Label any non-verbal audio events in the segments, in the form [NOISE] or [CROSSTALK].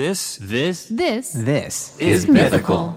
This, this This This is mythical.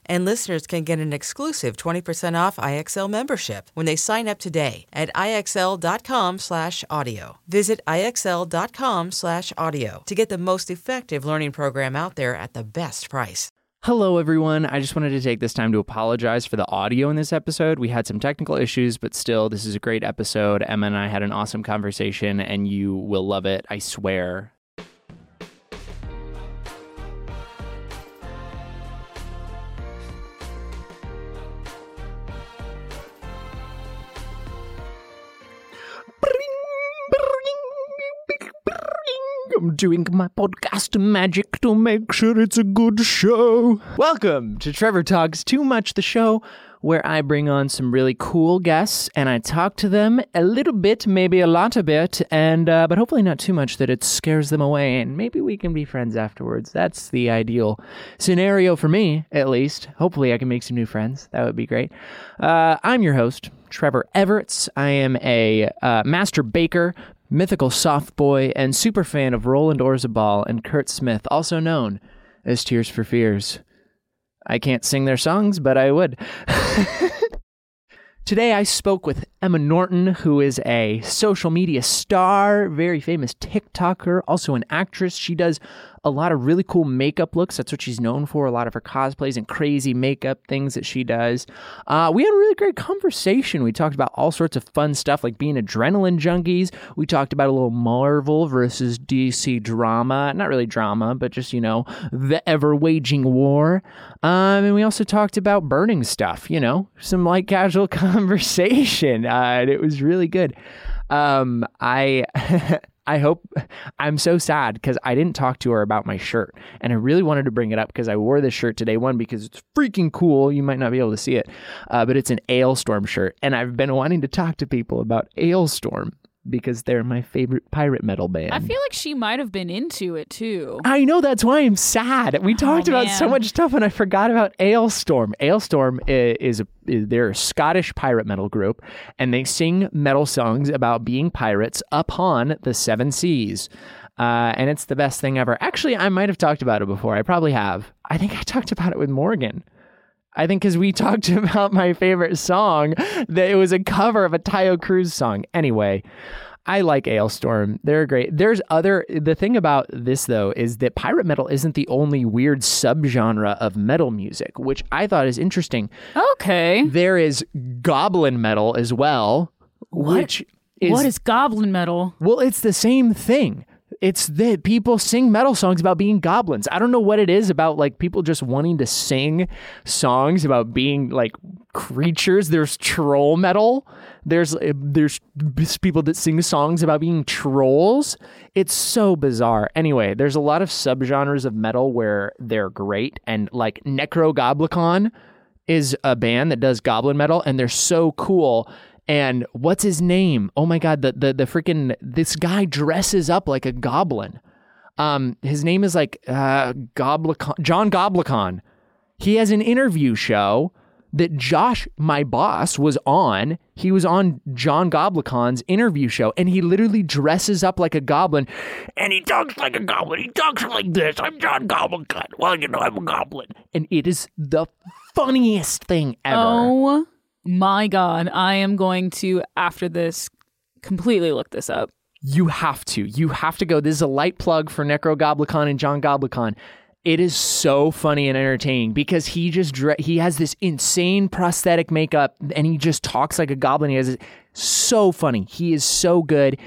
And listeners can get an exclusive 20% off IXL membership when they sign up today at IXL.com slash audio. Visit IXL.com slash audio to get the most effective learning program out there at the best price. Hello, everyone. I just wanted to take this time to apologize for the audio in this episode. We had some technical issues, but still, this is a great episode. Emma and I had an awesome conversation, and you will love it. I swear. I'm doing my podcast magic to make sure it's a good show. Welcome to Trevor Talks Too Much, the show where I bring on some really cool guests and I talk to them a little bit, maybe a lot a bit, and uh, but hopefully not too much that it scares them away, and maybe we can be friends afterwards. That's the ideal scenario for me, at least. Hopefully, I can make some new friends. That would be great. Uh, I'm your host, Trevor Everett. I am a uh, master baker, mythical soft boy, and super fan of Roland Orzabal and Kurt Smith, also known as Tears for Fears. I can't sing their songs, but I would. [LAUGHS] Today, I spoke with Emma Norton, who is a social media star, very famous TikToker, also an actress. She does a lot of really cool makeup looks. That's what she's known for. A lot of her cosplays and crazy makeup things that she does. Uh, we had a really great conversation. We talked about all sorts of fun stuff like being adrenaline junkies. We talked about a little Marvel versus DC drama. Not really drama, but just, you know, the ever waging war. Um, and we also talked about burning stuff, you know, some light casual [LAUGHS] conversation. Uh, and it was really good. Um, I. [LAUGHS] I hope [LAUGHS] I'm so sad because I didn't talk to her about my shirt. And I really wanted to bring it up because I wore this shirt today. One, because it's freaking cool. You might not be able to see it, uh, but it's an Alestorm shirt. And I've been wanting to talk to people about Alestorm because they're my favorite pirate metal band. I feel like she might have been into it too. I know that's why I'm sad. We talked about so much stuff, and I forgot about Alestorm. Alestorm is a is, they're a Scottish pirate metal group, and they sing metal songs about being pirates upon the seven seas. Uh, and it's the best thing ever. Actually, I might have talked about it before. I probably have. I think I talked about it with Morgan. I think because we [LAUGHS] talked about my favorite song, that it was a cover of a Taio Cruz song. Anyway, I like Alestorm. They're great. There's other. The thing about this though is that pirate metal isn't the only weird subgenre of metal music, which I thought is interesting. Okay. There is goblin metal as well, which is, what is goblin metal? well, it's the same thing. It's that people sing metal songs about being goblins. I don't know what it is about like people just wanting to sing songs about being like creatures. There's troll metal. There's uh, there's people that sing songs about being trolls. It's so bizarre. Anyway, there's a lot of subgenres of metal where they're great and like Nekrogoblikon is a band that does goblin metal and they're so cool. And what's his name? Oh my god, the the the freaking this guy dresses up like a goblin. Um, his name is like uh Goblikon, John Goblikon. He has an interview show that Josh, my boss, was on. He was on John Goblikon's interview show, and he literally dresses up like a goblin, and he talks like a goblin. He talks like this. I'm John Goblikon. Well, you know, I'm a goblin, and it is the funniest thing ever. Oh my god. I am going to after this completely look this up. You have to. You have to go. This is a light plug for Necro Nekrogoblikon and John Goblikon. It is so funny and entertaining because he just he has this insane prosthetic makeup and he just talks like a goblin. He has so funny. He is so good.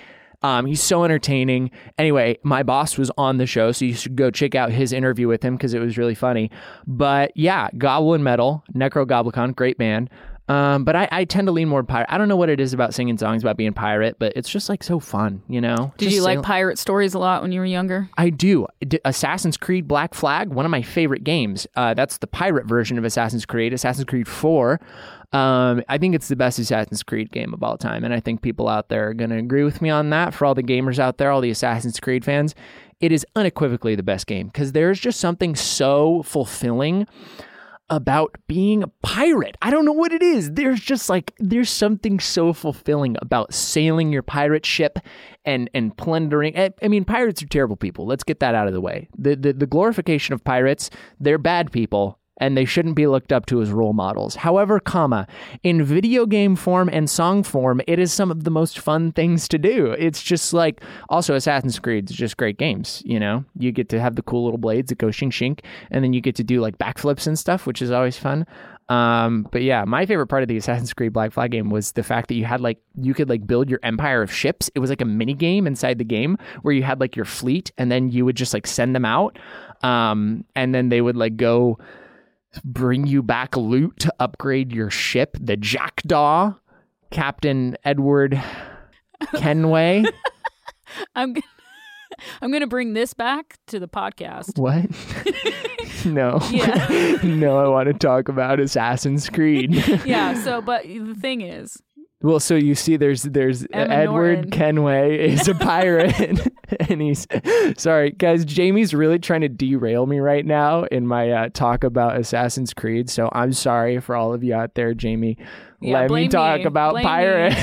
Um, he's so entertaining. Anyway, my boss was on the show, so you should go check out his interview with him because it was really funny. But yeah, Goblin Metal, Nekrogoblikon, great band. Um, but I, I tend to lean more pirate. I don't know what it is about singing songs about being pirate, but it's just like so fun, you know. Did Just you like sail- pirate stories a lot when you were younger? I do. D- Assassin's Creed Black Flag, one of my favorite games. Uh, that's the pirate version of Assassin's Creed, Assassin's Creed 4. Um, I think it's the best Assassin's Creed game of all time. And I think people out there are going to agree with me on that. For all the gamers out there, all the Assassin's Creed fans, it is unequivocally the best game because there's just something so fulfilling about being a pirate. I don't know what it is. There's just like there's something so fulfilling about sailing your pirate ship and and plundering. I, I mean, pirates are terrible people. Let's get that out of the way. The, the the glorification of pirates, they're bad people. And they shouldn't be looked up to as role models. However, comma, in video game form and song form, it is some of the most fun things to do. It's just like also Assassin's Creed is just great games. You know, you get to have the cool little blades that go shink shink, and then you get to do like backflips and stuff, which is always fun. Um, but yeah, my favorite part of the Assassin's Creed Black Flag game was the fact that you had like you could like build your empire of ships. It was like a mini game inside the game where you had like your fleet, and then you would just like send them out, um, and then they would like go bring you back loot to upgrade your ship. The Jackdaw, Captain Edward [LAUGHS] Kenway. I'm g- [LAUGHS] I'm going to bring this back to the podcast. What? [LAUGHS] no. Yeah. no, I want to talk about Assassin's Creed. yeah, so but the thing is, well, so you see there's there's Emma Edward Norton. Kenway is a pirate [LAUGHS] and he's sorry, guys, Jamie's really trying to derail me right now in my uh, talk about Assassin's Creed. So I'm sorry for all of you out there, Jamie. Yeah, Let me talk me. about Blame pirates.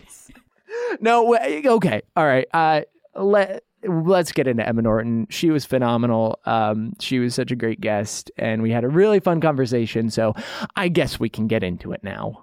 [LAUGHS] no, okay. All right. Uh let let's get into Emma Norton. She was phenomenal. Um, she was such a great guest, and we had a really fun conversation. So I guess we can get into it now.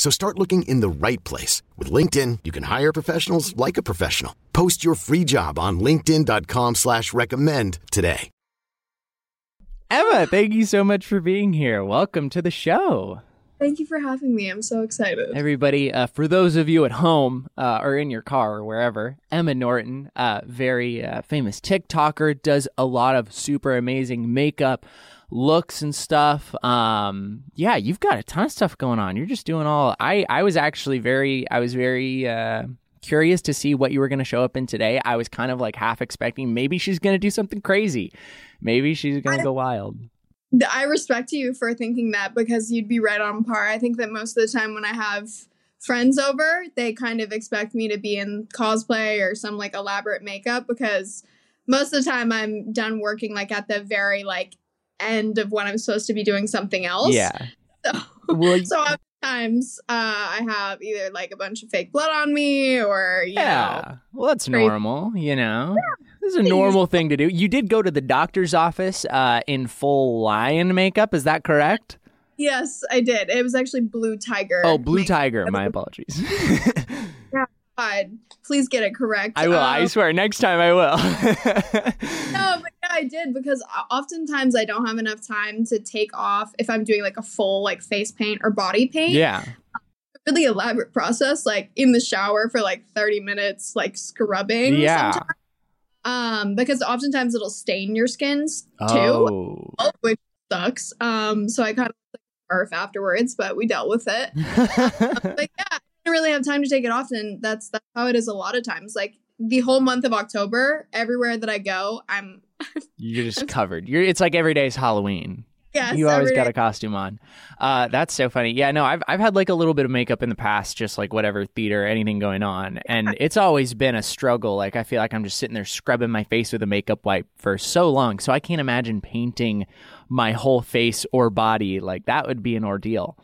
So start looking in the right place. With LinkedIn, you can hire professionals like a professional. Post your free job on linkedin.com slash recommend today. Emma, thank you so much for being here. Welcome to the show. Thank you for having me. I'm so excited. Everybody, uh, for those of you at home uh, or in your car or wherever, Emma Norton, uh, very uh, famous TikToker, does a lot of super amazing makeup, looks and stuff. Um, yeah, you've got a ton of stuff going on. You're just doing all. I I was actually very I was very uh, curious to see what you were going to show up in today. I was kind of like half expecting maybe she's going to do something crazy, maybe she's going to go wild. I respect you for thinking that because you'd be right on par. I think that most of the time when I have friends over, they kind of expect me to be in cosplay or some like elaborate makeup because most of the time I'm done working like at the very like end of when I'm supposed to be doing something else. Yeah. So, Well, [LAUGHS] so sometimes uh, I have either like a bunch of fake blood on me or you know Yeah. Well, that's Crazy. normal, you know. This is a normal thing to do. You did go to the doctor's office uh, in full lion makeup. Is that correct? Yes, I did. It was actually Blue Tiger. Oh, blue makeup. tiger. [LAUGHS] My apologies. [LAUGHS] God, please get it correct. I will. I Um, swear. Next time I will. [LAUGHS] No, but yeah, I did because oftentimes I don't have enough time to take off if I'm doing like a full like face paint or body paint. yeah. Really elaborate process, like in the shower for like 30 minutes, like scrubbing. Yeah. sometimes. Um, because oftentimes it'll stain your skins too, Oh. [LAUGHS] which sucks. Um, so I kind of like earth afterwards, but we dealt with it. [LAUGHS] but yeah, I didn't really have time to take it off, and that's that's how it is a lot of times. Like the whole month of October, everywhere that I go, I'm You're just [LAUGHS] covered. You're. It's like every day's Halloween. yes, you always got a costume on. Uh, that's so funny. Yeah, no, I've I've had like a little bit of makeup in the past, just like whatever theater, anything going on, and [LAUGHS] it's always been a struggle. Like I feel like I'm just sitting there scrubbing my face with a makeup wipe for so long, so I can't imagine painting my whole face or body. Like that would be an ordeal.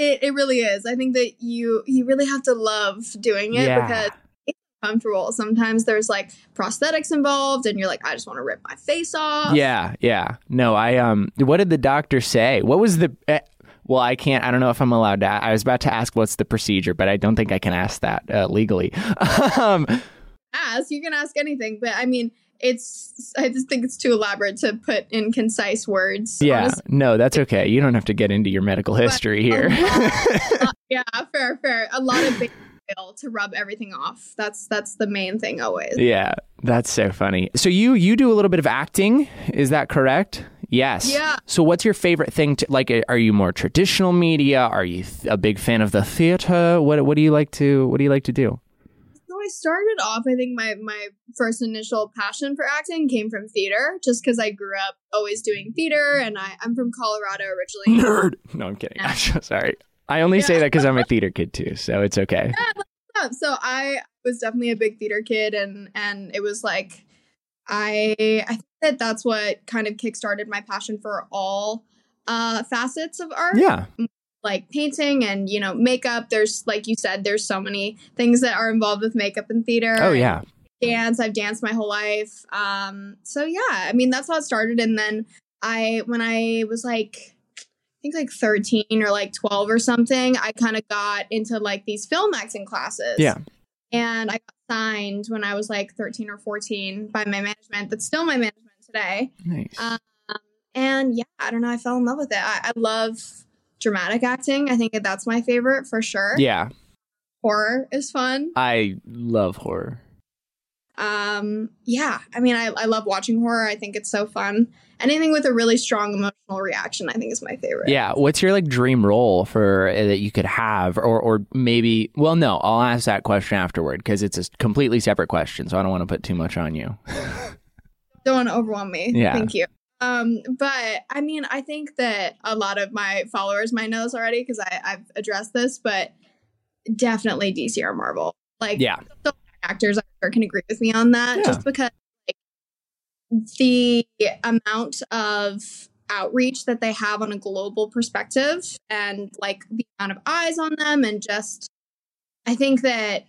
It, it really is. I think that you you really have to love doing it Yeah. because it's comfortable. Sometimes there's like prosthetics involved, and you're like, I just want to rip my face off. Yeah, yeah. No, I um. What did the doctor say? What was the? Uh, well, I can't. I don't know if I'm allowed to. I was about to ask what's the procedure, but I don't think I can ask that uh, legally. [LAUGHS] um, ask you can ask anything, but I mean, it's. I just think it's too elaborate to put in concise words. yeah, honestly. no, that's okay. You don't have to get into your medical history here. [LAUGHS] Uh, yeah, fair, fair. A lot of oil to rub everything off. That's that's the main thing always. yeah, that's so funny. So you you do a little bit of acting, is that correct? Yes. Yeah. So what's your favorite thing to like? Are you more traditional media? Are you th- a big fan of the theater? What what do you like to what do you like to do? Started off. I think my my first initial passion for acting came from theater, just because I grew up always doing theater, and I I'm from Colorado originally. Nerd. No, I'm kidding. I'm so [LAUGHS] sorry. I only say that because I'm a theater kid too, so it's okay. Yeah, so I was definitely a big theater kid, and and it was like I I think that that's what kind of kickstarted my passion for all uh facets of art. Yeah. Like painting and you know makeup there's like you said there's so many things that are involved with makeup and theater Oh yeah. dance i've danced my whole life um so yeah i mean that's how it started and then i when i was like i think like 13 or like 12 or something i kind of got into like these film acting classes Yeah. and i got signed when i was like 13 or 14 by my management that's still my management today Nice. Um, and yeah, I don't know. I fell in love with it. I, I love dramatic acting. I think that's my favorite for sure. yeah. Horror is fun. I love horror. Um, yeah, I mean, I, I love watching horror. I think it's so fun. Anything with a really strong emotional reaction, I think is my favorite. Yeah. What's your like dream role for uh, that you could have, or or maybe? Well, no. I'll ask that question afterward because it's a completely separate question, so I don't want to put too much on you. [LAUGHS] Don't want to overwhelm me. Yeah. Thank you. Um, but I mean, I think that a lot of my followers might know this already because I've addressed this, but definitely DC or Marvel. Like, Yeah. so actors I'm sure can agree with me on that Yeah. just because like, the amount of outreach that they have on a global perspective and like the amount of eyes on them and just I think that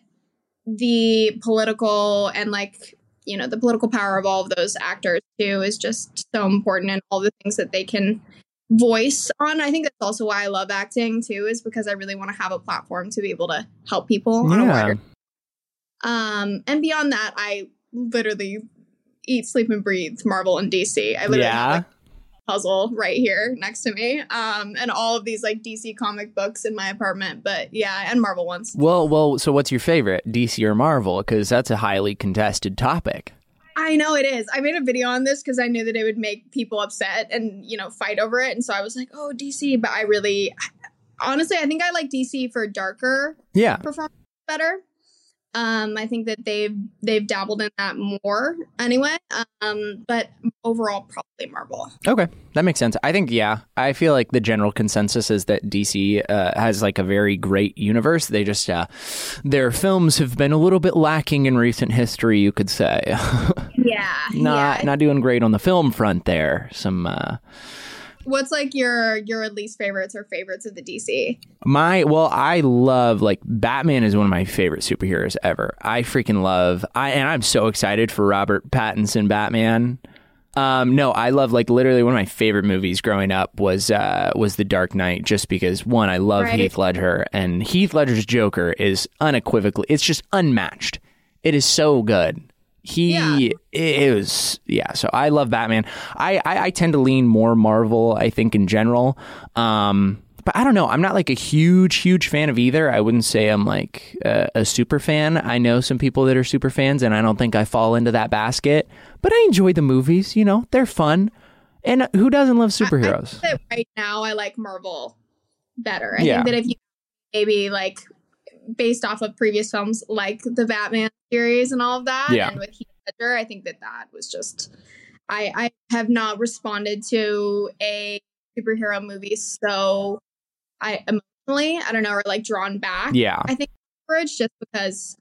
the political and like you know the political power of all of those actors too is just so important and all the things that they can voice on. I think that's also why I love acting too, is because I really want to have a platform to be able to help people on a Yeah. wider um, and beyond that, I literally eat, sleep, and breathe Marvel and DC. I literally have Yeah. like a puzzle right here next to me, um, and all of these like DC comic books in my apartment. But yeah, and Marvel ones. Well, well. So, what's your favorite, DC or Marvel? Because that's a highly contested topic. I know it is. I made a video on this because I knew that it would make people upset and you know fight over it, and so I was like, oh DC. But I really, honestly, I think I like DC for darker Yeah. performance better. Um, I think that they've they've dabbled in that more anyway. Um, but overall, probably Marvel. Okay, that makes sense. I think yeah, I feel like the general consensus is that DC uh, has like a very great universe. They just uh, their films have been a little bit lacking in recent history, you could say. [LAUGHS] Yeah, not yeah. not doing great on the film front there. Some uh, What's like your your least favorites or favorites of the DC? My well, I love like Batman is one of my favorite superheroes ever. I freaking love I and I'm so excited for Robert Pattinson Batman. Um, no, I love like literally one of my favorite movies growing up was uh was The Dark Knight just because one I love Right. Heath Ledger and Heath Ledger's Joker is unequivocally it's just unmatched. It is so good. He Yeah. it was yeah. So I love Batman. I, I I tend to lean more Marvel. I think in general. Um, but I don't know. I'm not like a huge huge fan of either. I wouldn't say I'm like a, a super fan. I know some people that are super fans, and I don't think I fall into that basket. But I enjoy the movies. You know, they're fun. And who doesn't love I- I superheroes? think that right now, I like Marvel better. I Yeah. think that if you maybe like based off of previous films like the Batman series and all of that, Yeah. and with Heath Ledger, I think that that was just. I I have not responded to a superhero movie so I emotionally I don't know or like drawn back. yeah. I think average just because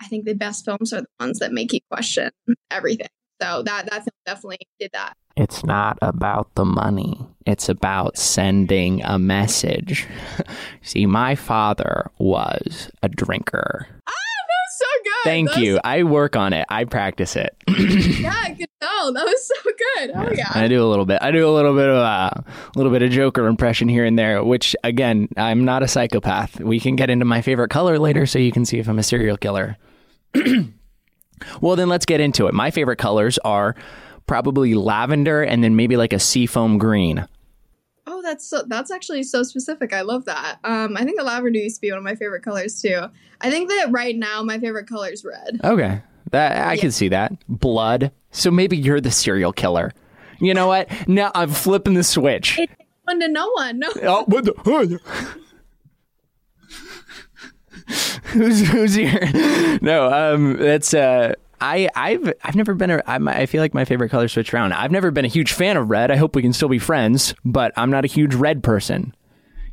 I think the best films are the ones that make you question everything. So that that film definitely did that. It's not about the money. It's about sending a message. [LAUGHS] See, my father was a drinker. So Thank That was- so good. Thank you. I work on it. I practice it. [CLEARS THROAT] Yeah, I could tell. That was so good. Oh yeah. I do a little bit. I do a little bit of uh, a little bit of Joker impression here and there. Which again, I'm not a psychopath. We can get into my favorite color later, so you can see if I'm a serial killer. [CLEARS THROAT] well, then let's get into it. My favorite colors are probably lavender and then maybe like a seafoam green. Oh, that's so, that's actually so specific. I love that. Um, I think the lavender used to be one of my favorite colors too. I think that right now my favorite color is red. Okay, that I can see that blood. So maybe you're the serial killer. You know what? Now I'm flipping the switch. It's one to no one. No. Oh, what the? [LAUGHS] who's who's here? No, um, that's uh, I I've I've never been a. I'm, I feel like my favorite color switched around. I've never been a huge fan of red. I hope we can still be friends, but I'm not a huge red person.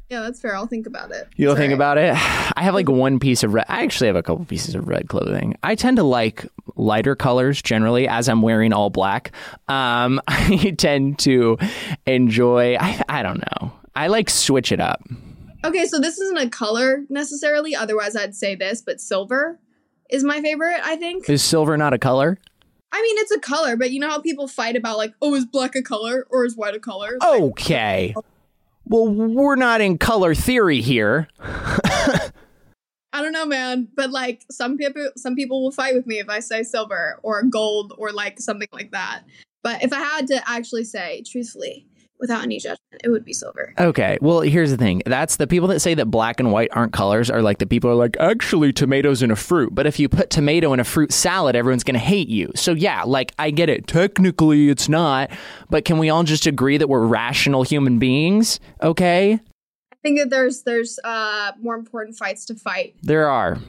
Yeah, that's fair. I'll think about it. You'll It's think about it. [SIGHS] I have like one piece of red. I actually have a couple pieces of red clothing. I tend to like lighter colors generally, as I'm wearing all black. Um, [LAUGHS] I tend to enjoy. I I don't know. I like switch it up. Okay, so this isn't a color necessarily. Otherwise, I'd say this, but silver is my favorite. I think. Is silver not a color? I mean, it's a color, but you know how people fight about like, oh, is black a color or is white a color? Okay. Well, we're not in color theory here. [LAUGHS] I don't know, man, but like some people, some people will fight with me if I say silver or gold or like something like that. But if I had to actually say truthfully, without any judgment, it would be silver. Okay. Well, here's the thing. That's the people that say that black and white aren't colors are like the people are like, actually, tomatoes in a fruit. But if you put tomato in a fruit salad, everyone's going to hate you. So, yeah, like, I get it. Technically, it's not. But can we all just agree that we're rational human beings? Okay. I think that there's there's uh more important fights to fight. There are.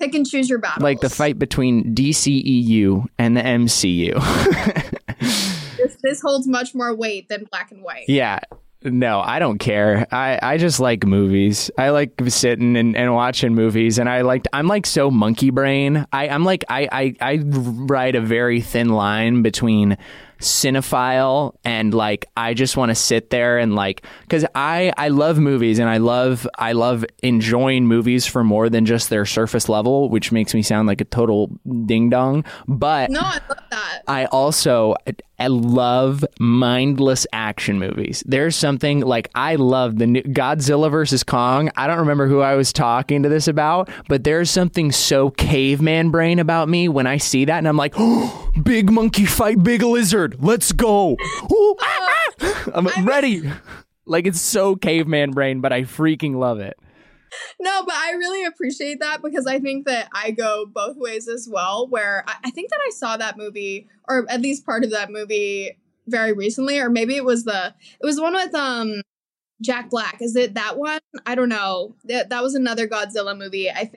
Pick and choose your battles. Like the fight between DCEU and the MCU. [LAUGHS] This, holds much more weight than black and white. Yeah. No, I don't care. I, I just like movies. I like sitting and, and watching movies and I like I'm like so monkey brain. I, I'm like I, I, I ride a very thin line between cinephile and like I just want to sit there and like cuz I I love movies and I love I love enjoying movies for more than just their surface level, which makes me sound like a total ding dong. But No, I love that. I also I love mindless action movies. There's something like I love the new Godzilla versus Kong. I don't remember who I was talking to this about, but there's something so caveman brain about me when I see that and I'm like, oh, [GASPS] big monkey fight big lizard. Let's go. Ooh, ah, ah. I'm ready. Like it's so caveman brain, but I freaking love it. No, but I really appreciate that because I think that I go both ways as well. Where I, I think that I saw that movie, or at least part of that movie, very recently, or maybe it was the it was the one with um Jack Black. Is it that one? I don't know. That that was another Godzilla movie, I think.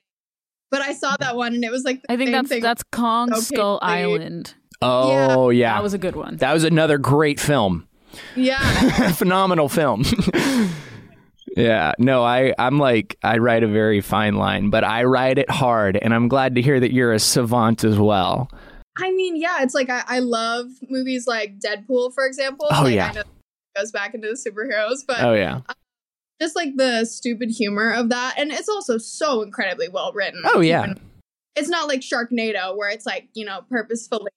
But I saw that one and it was like the I think same that's thing. that's Kong Okay, Skull please. Island. Oh yeah. That was a good one. that was another great film. yeah. [LAUGHS] phenomenal film. [LAUGHS] yeah, no, I I'm like I write a very fine line, but I write it hard, and I'm glad to hear that you're a savant as well. I mean, yeah, it's like I, I love movies like Deadpool, for example. Oh, like, yeah. I know goes back into the superheroes, but Oh yeah, just like the stupid humor of that, and it's also so incredibly well written. oh yeah. Even- it's not like Sharknado where it's like you know purposefully.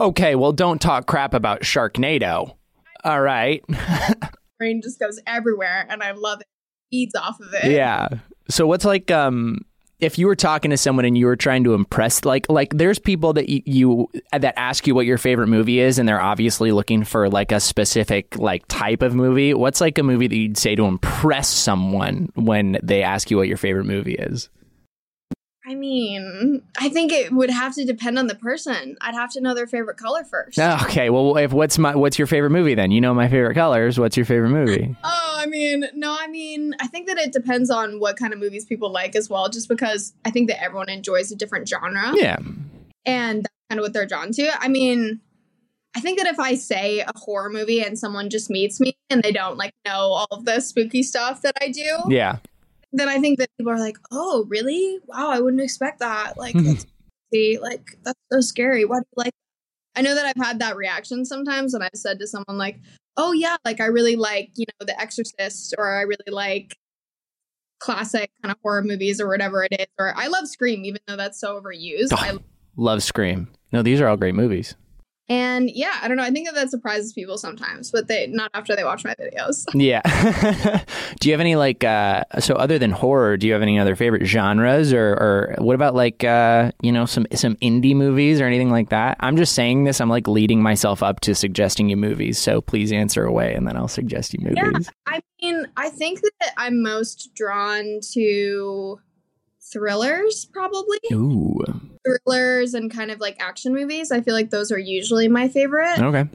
Okay, well, don't talk crap about Sharknado. All right. [LAUGHS] Brain just goes everywhere, and I love it. Feeds off of it. yeah. So what's like um if you were talking to someone and you were trying to impress like like there's people that you that ask you what your favorite movie is and they're obviously looking for like a specific like type of movie what's like a movie that you'd say to impress someone when they ask you what your favorite movie is I mean, I think it would have to depend on the person. I'd have to know their favorite color first. okay well if what's my what's your favorite movie then you know my favorite colors what's your favorite movie [LAUGHS] Oh, I mean, no, I mean, I think that it depends on what kind of movies people like as well, just because I think that everyone enjoys a different genre. yeah And that's kind of what they're drawn to. I mean, I think that if I say a horror movie and someone just meets me and they don't like know all of the spooky stuff that I do, yeah then I think that people are like, "Oh, really? Wow, I wouldn't expect that." Like, Mhm. that's crazy. like that's so scary. Why do you like? I know that I've had that reaction sometimes, and I've said to someone like, "Oh yeah, like I really like you know The Exorcist, or I really like classic kind of horror movies or whatever it is. Or I love Scream, even though that's so overused. Oh. I, Love Scream. No, these are all great movies. And yeah, I don't know. I think that that surprises people sometimes, but they not after they watch my videos. [LAUGHS] Yeah. [LAUGHS] do you have any like uh so other than horror, do you have any other favorite genres or or what about like uh you know some some indie movies or anything like that? I'm just saying this, I'm like leading myself up to suggesting you movies. So please answer away and then I'll suggest you movies. Yeah, I mean, I think that I'm most drawn to thrillers, probably Ooh. Thrillers and kind of like action movies. I feel like those are usually my favorite. Okay.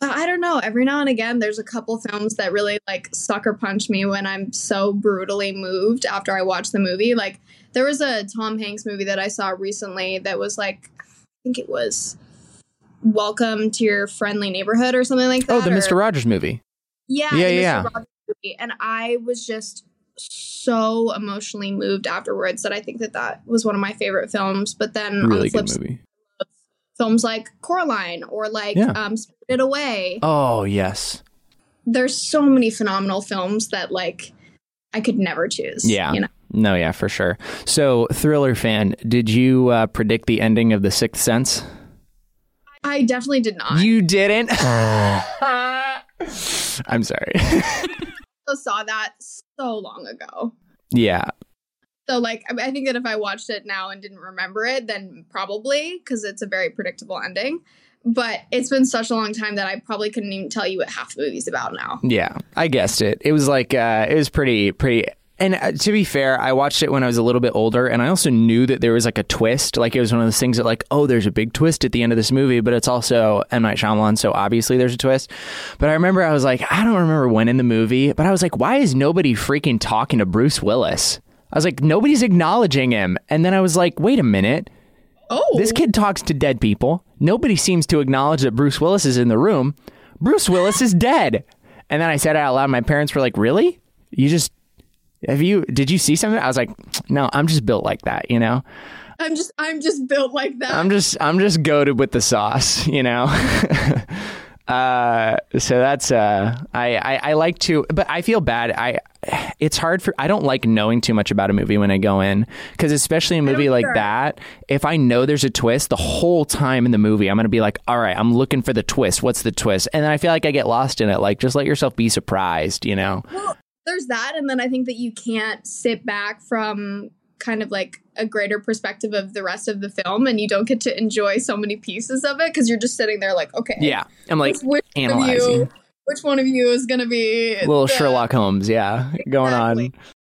But I don't know. Every now and again, there's a couple films that really like sucker punch me when I'm so brutally moved after I watch the movie. Like there was a Tom Hanks movie that I saw recently that was like, I think it was Welcome to Your Friendly Neighborhood or something like oh, that. Oh, the or- Mr. Rogers movie. Yeah, Yeah, the Mr. yeah. Rogers movie. And I was just so emotionally moved afterwards that I think that that was one of my favorite films. But then on the flip good side, movie. films like Coraline or like Yeah. um, Spirited Away. Oh, yes. There's so many phenomenal films that like I could never choose. Yeah. you know? No, yeah, for sure. So, thriller fan, did you uh, predict the ending of The Sixth Sense? I definitely did not. You didn't. [LAUGHS] I'm sorry. [LAUGHS] I saw that so long ago. yeah. So like I I think that if I watched it now and didn't remember it, then probably because it's a very predictable ending. But it's been such a long time that I probably couldn't even tell you what half the movie's about now. Yeah, I guessed it. It was like uh, it was pretty pretty. And uh, to be fair, I watched it when I was a little bit older, and I also knew that there was like a twist. Like it was one of those things that like, oh, there's a big twist at the end of this movie, but it's also M Night Shyamalan, so obviously there's a twist. But I remember I was like, I don't remember when in the movie, but I was like, why is nobody freaking talking to Bruce Willis? I was like, nobody's acknowledging him, and then I was like, wait a minute. Oh, This kid talks to dead people. Nobody seems to acknowledge that Bruce Willis is in the room. Bruce Willis is [LAUGHS] dead. And then I said it out loud. My parents were like, "Really? You just have you? Did you see something?" I was like, "No, I'm just built like that, you know. I'm just I'm just built like that. I'm just I'm just goaded with the sauce, you know." [LAUGHS] uh, so that's uh, I, I I like to, but I feel bad. I it's hard for I don't like knowing too much about a movie when I go in because especially a movie like that, if I know there's a twist the whole time in the movie, I'm gonna be like, all right, I'm looking for the twist. What's the twist? And then I feel like I get lost in it. Like just let yourself be surprised, you know? well, there's that, and then I think that you can't sit back from kind of like a greater perspective of the rest of the film, and you don't get to enjoy so many pieces of it because you're just sitting there like, okay, Yeah, I'm like which, which one of analyzing. you, which one of you is gonna be little the- Sherlock Holmes, yeah, going Exactly. on.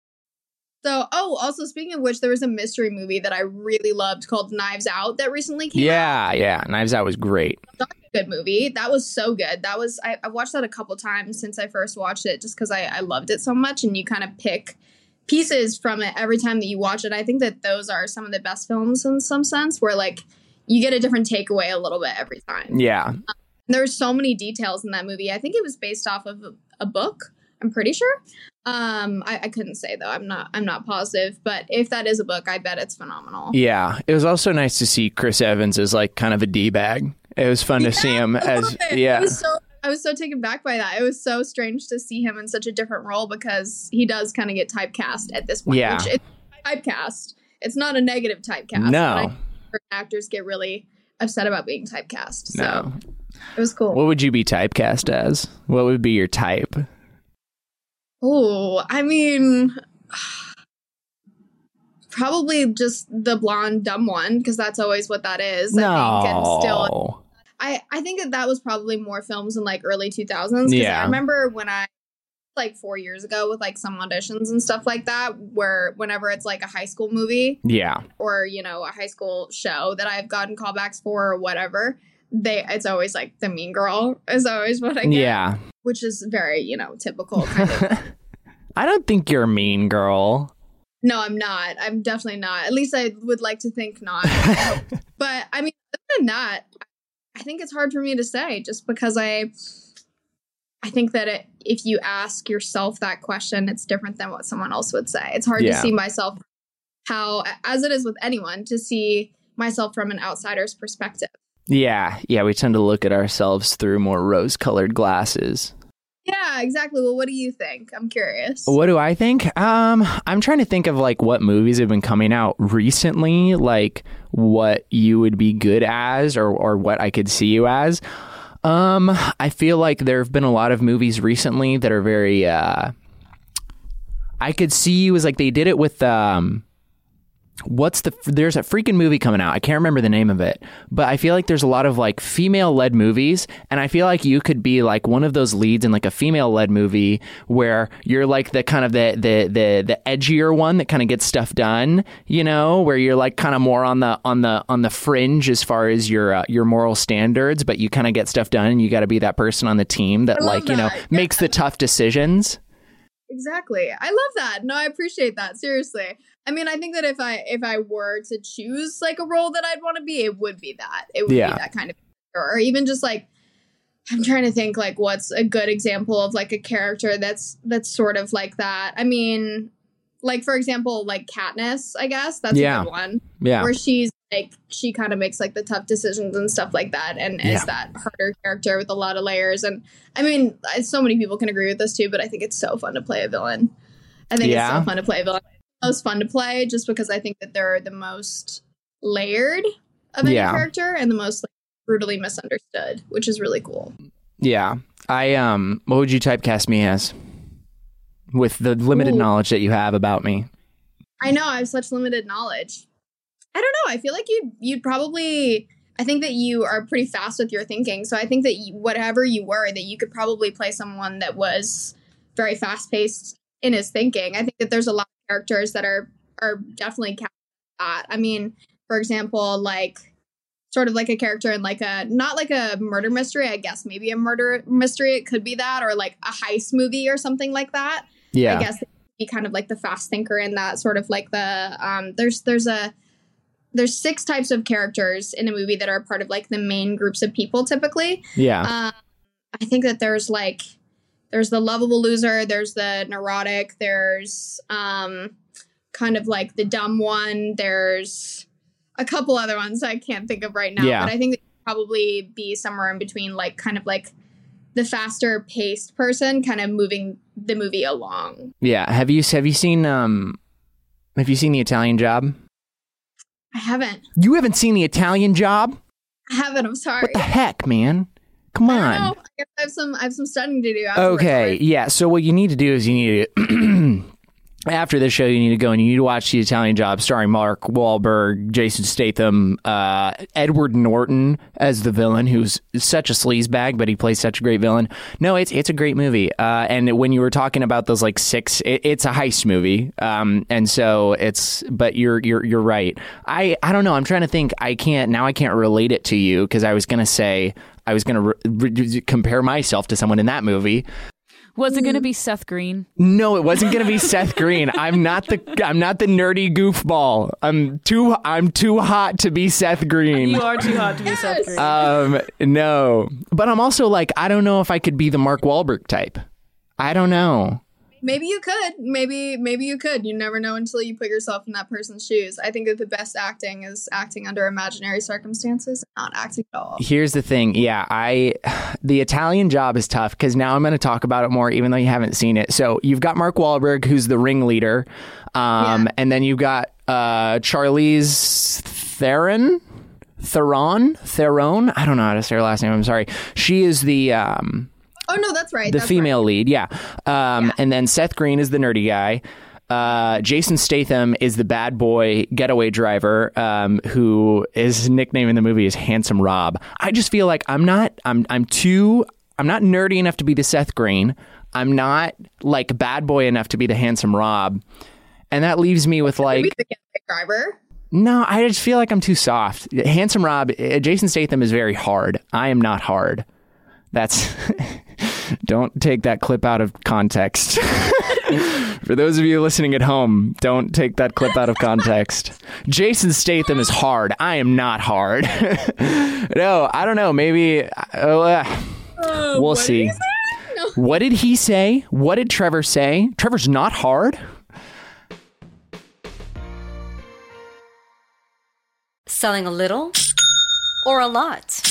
So, oh, also speaking of which, there was a mystery movie that I really loved called Knives Out that recently came out. Yeah, yeah. Knives Out was great. Good movie. That was so good. That was I, I watched that a couple times since I first watched it, just because I, I loved it so much. And you kind of pick pieces from it every time that you watch it. I think that those are some of the best films in some sense, where like you get a different takeaway a little bit every time. Yeah, There were so many details in that movie. I think it was based off of a, a book. I'm pretty sure. Um, I, I couldn't say though. I'm not. I'm not positive. But if that is a book, I bet it's phenomenal. yeah. It was also nice to see Chris Evans as like kind of a d bag. It was fun to see him as it. yeah, I was so I was so taken back by that. It was so strange to see him in such a different role because he does kind of get typecast at this point. Yeah. Which it's typecast. It's not a negative typecast. No. actors get really upset about being typecast. So no. it was cool. What would you be typecast as? What would be your type? Oh, I mean, probably just the blonde dumb one because that's always what that is. I think, and still No. I I think that that was probably more films in like early 2000s. Yeah. I remember when I like four years ago with like some auditions and stuff like that, where whenever it's like a high school movie Yeah. or you know a high school show that I've gotten callbacks for or whatever, they it's always like the mean girl is always what I get, Yeah. Which is very you know typical kind of. [LAUGHS] I don't think you're a mean girl. no, I'm not. I'm definitely not. At least I would like to think not. [LAUGHS] but I mean, other than that, I think it's hard for me to say just because I I think that it, if you ask yourself that question, it's different than what someone else would say. It's hard Yeah. to see myself how as it is with anyone to see myself from an outsider's perspective. Yeah. Yeah. We tend to look at ourselves through more rose colored glasses. Yeah, exactly. Well, what do you think? I'm curious. What do I think? Um, I'm trying to think of like what movies have been coming out recently, like what you would be good as or or what I could see you as. Um, I feel like there have been a lot of movies recently that are very uh I could see you as like they did it with um what's the there's a freaking movie coming out i can't remember the name of it but i feel like there's a lot of like female led movies and i feel like you could be like one of those leads in like a female led movie where you're like the kind of the the the, the edgier one that kind of gets stuff done you know where you're like kind of more on the on the on the fringe as far as your uh, your moral standards but you kind of get stuff done and you got to be that person on the team that like you know that. makes the tough decisions Exactly. I love that. No, I appreciate that. Seriously. I mean, I think that if I if I were to choose like a role that I'd want to be, it would be that. It would Yeah. be that kind of or even just like I'm trying to think like what's a good example of like a character that's that's sort of like that. I mean, like for example, like Katniss, I guess. That's Yeah. a good one. yeah Where she's like she kind of makes like the tough decisions and stuff like that and Yeah. is that harder character with a lot of layers and i mean so many people can agree with this too but i think it's so fun to play a villain i think Yeah. it's so fun to play a villain most fun to play just because i think that they're the most layered of any Yeah. character and the most like, brutally misunderstood which is really cool Yeah. I um what would you typecast me as? With the limited Ooh. knowledge that you have about me. I know I have such limited knowledge. I don't know. I feel like you'd you'd probably. I think that you are pretty fast with your thinking, so I think that you, whatever you were, that you could probably play someone that was very fast paced in his thinking. I think that there's a lot characters that are are definitely that. I mean, for example, like sort of like a character in like a not like a murder mystery. I guess maybe a murder mystery. It could be that, or like a heist movie or something like that. Yeah. I guess be kind of like the fast thinker in that sort of like the um there's there's a there's six types of characters in a movie that are part of like the main groups of people typically. Yeah. Um I think that there's like there's the lovable loser, there's the neurotic, there's um kind of like the dumb one, there's a couple other ones I can't think of right now, Yeah. but I think probably be somewhere in between like kind of like the faster paced person kind of moving the movie along. yeah. Have you have you seen um have you seen the Italian job? I haven't. You haven't seen the Italian job? I haven't. I'm sorry. What the heck, man? Come on. I I have some. I have some studying to do. afterwards. Okay, yeah. So what you need to do is you need to [CLEARS THROAT] after this show you need to go and you need to watch the Italian Job starring Mark Wahlberg, Jason Statham, uh, Edward Norton as the villain, who's such a sleazebag, but he plays such a great villain. No, it's it's a great movie. Uh, and when you were talking about those like six, it, it's a heist movie. Um, and so it's but you're you're you're right. I I don't know. I'm trying to think. I can't now. I can't relate it to you because I was gonna say. I was going to re- re- compare myself to someone in that movie. Was it going to be Seth Green? No, it wasn't going to be Seth Green. I'm not the I'm not the nerdy goofball. I'm too I'm too hot to be Seth Green. You are too hot to be Seth Green. Um, no, but I'm also like I don't know if I could be the Mark Wahlberg type. I don't know. Maybe you could. Maybe maybe you could. You never know until you put yourself in that person's shoes. I think that the best acting is acting under imaginary circumstances, not acting at all. Here's the thing. Yeah, I [SIGHS] the Italian job is tough because now I'm going to talk about it more, even though you haven't seen it. So you've got Mark Wahlberg, who's the ringleader, um, Yeah. and then you've got uh, Charlize Theron. Theron, Theron. I don't know how to say her last name. I'm sorry. She is the um, Oh no, that's right. the that's female lead, yeah. Um, And then Seth Green is the nerdy guy. Uh, Jason Statham is the bad boy getaway driver, um, who his nickname in the movie is Handsome Rob. I just feel like I'm not, I'm, I'm too, I'm not nerdy enough to be the Seth Green. I'm not like bad boy enough to be the Handsome Rob, and that leaves me with like, the getaway driver. no, I just feel like I'm too soft. Handsome Rob, uh, Jason Statham is very hard. I am not hard. That's [LAUGHS] don't take that clip out of context. [LAUGHS] For those of you listening at home, don't take that clip out of context. Jason Statham is hard. I am not hard. [LAUGHS] no, I don't know. Maybe uh, we'll what see. did? No. What did he say? What did Trevor say? Trevor's not hard. Selling a little or a lot?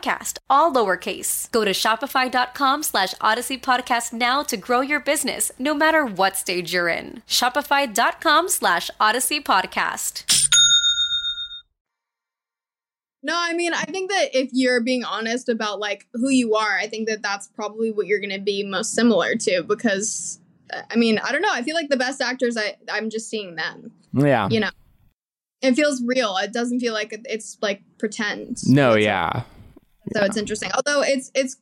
all lowercase. Go to shopify.com slash odyssey podcast now to grow your business, no matter what stage you're in. Shopify.com slash odyssey podcast. No, I mean, I think that if you're being honest about like who you are, I think that that's probably what you're going to be most similar to because I mean, I don't know, I feel like the best actors I I'm just seeing them. Yeah. You know. It feels real. It doesn't feel like it's like pretend. No, That's- yeah. So it's interesting. Although it's it's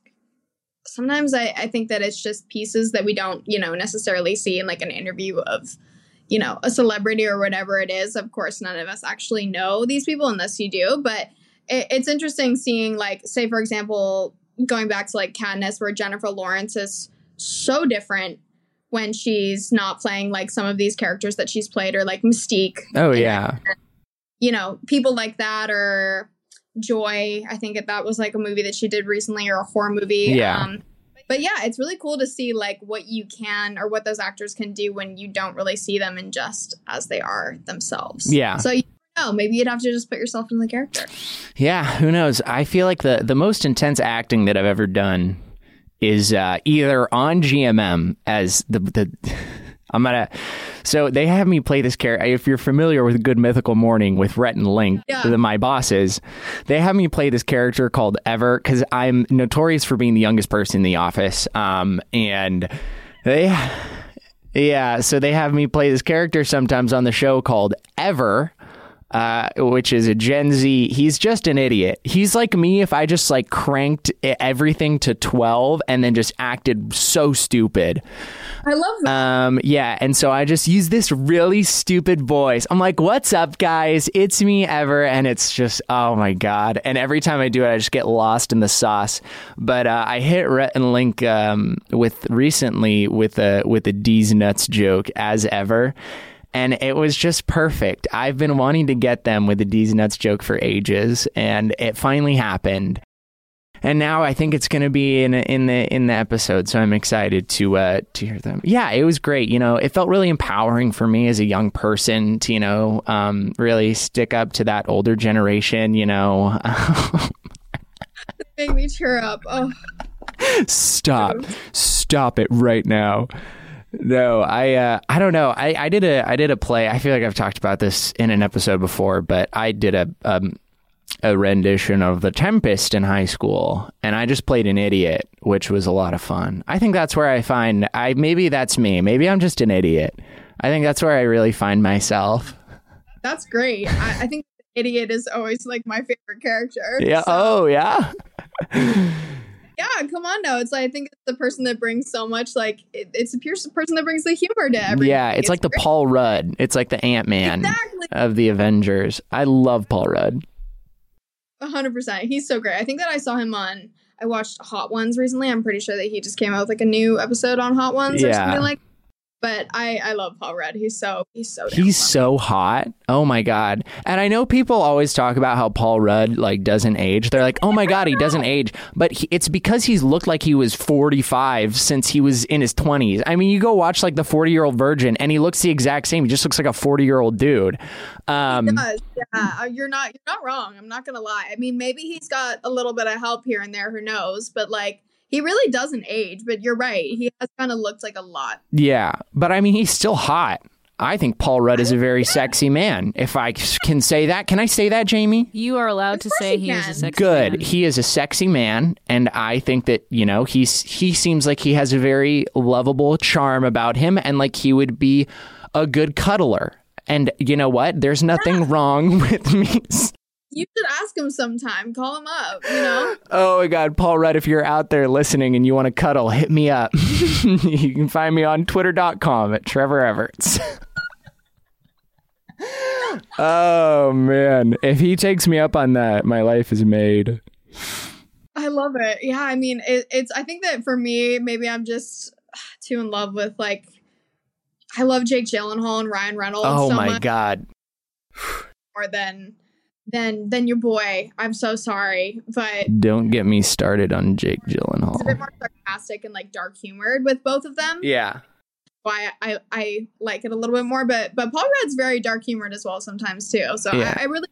sometimes I, I think that it's just pieces that we don't, you know, necessarily see in like an interview of, you know, a celebrity or whatever it is. Of course, none of us actually know these people unless you do. But it, it's interesting seeing like, say for example, going back to like Katniss, where Jennifer Lawrence is so different when she's not playing like some of these characters that she's played or like Mystique Oh, yeah. you know, people like that or Joy. I think that was like a movie that she did recently or a horror movie. Yeah. Um, but yeah, it's really cool to see like what you can or what those actors can do when you don't really see them in just as they are themselves. Yeah. So you know, maybe you'd have to just put yourself in the character. Yeah, who knows? I feel like the the most intense acting that I've ever done is uh, either on GMM as the the I'm gonna. So they have me play this character. If you're familiar with Good Mythical Morning with Rhett and Link, Yeah. the, my bosses, they have me play this character called Ever because I'm notorious for being the youngest person in the office. Um, and they, yeah, so they have me play this character sometimes on the show called Ever uh, which is a Gen Z. He's just an idiot. He's like me if I just like cranked everything to 12 and then just acted so stupid. I love that. Um, yeah, and so I just use this really stupid voice. I'm like, "What's up, guys? It's me, Ever," and it's just, oh my god! And every time I do it, I just get lost in the sauce. But uh, I hit Rhett and Link um, with recently with a with a D's nuts joke as ever. And it was just perfect. I've been wanting to get them with the D's nuts joke for ages, and it finally happened and now I think it's going to be in in the in the episode. So I'm excited to uh, to hear them. Yeah, it was great. You know, it felt really empowering for me as a young person to you know um, really stick up to that older generation. You know, Make me cheer up. Oh, [LAUGHS] stop, stop it right now. No, I uh, I don't know. I, I did a I did a play. I feel like I've talked about this in an episode before, but I did a um, a rendition of The Tempest in high school, and I just played an idiot, which was a lot of fun. I think that's where I find I maybe that's me. Maybe I'm just an idiot. I think that's where I really find myself. that's great. I, I think idiot is always like my favorite character. Yeah. So- Oh, yeah. [LAUGHS] Yeah, come on now. It's like, I think it's the person that brings so much like it, it's the person that brings the humor to everything. yeah. It's like the. Paul Rudd. It's like the Ant Man Exactly. of the Avengers. I love Paul Rudd. hundred percent. He's so great. I think that I saw him on I watched Hot Ones recently. I'm pretty sure that he just came out with like a new episode on Hot Ones or Yeah. something like but I I love Paul Rudd. He's so he's so He's so hot. Oh my god. And I know people always talk about how Paul Rudd like doesn't age. They're like, "Oh my god, he doesn't [LAUGHS] age." But he, it's because he's looked like he was 45 since he was in his 20s. I mean, you go watch like the 40-year-old virgin and he looks the exact same. He just looks like a 40-year-old dude. Um He does. Yeah, uh, you're not you're not wrong. I'm not gonna lie. I mean, maybe he's got a little bit of help here and there. Who knows? But like, he really doesn't age, but you're right. He has kind of looked like a lot. Yeah, but I mean, he's still hot. I think Paul Rudd is a very sexy man. If I can say that, can I say that, Jamie? You are allowed to say you he is a can. sexy Good. man. He is a sexy man, and I think that you know he's he seems like he has a very lovable charm about him, and like he would be a good cuddler. And you know what? There's nothing wrong [LAUGHS] with me. You should ask him sometime. Call him up. You know. [LAUGHS] Oh my God, Paul Rudd, if you're out there listening and you want to cuddle, hit me up. [LAUGHS] you can find me on twitter.com at Trevor Everts. [LAUGHS] oh man, if he takes me up on that, my life is made. I love it. Yeah, I mean, it, it's. I think that for me, maybe I'm just too in love with like. I love Jake Gyllenhaal and Ryan Reynolds Oh so my much God. more than than than your boy. I'm so sorry, but Don't get me started on Jake it's a bit more sarcastic and like dark humored with both of them. Yeah. Why I, I like it a little bit more, but but Paul Rudd's very dark humored as well sometimes too. So Yeah. I, I really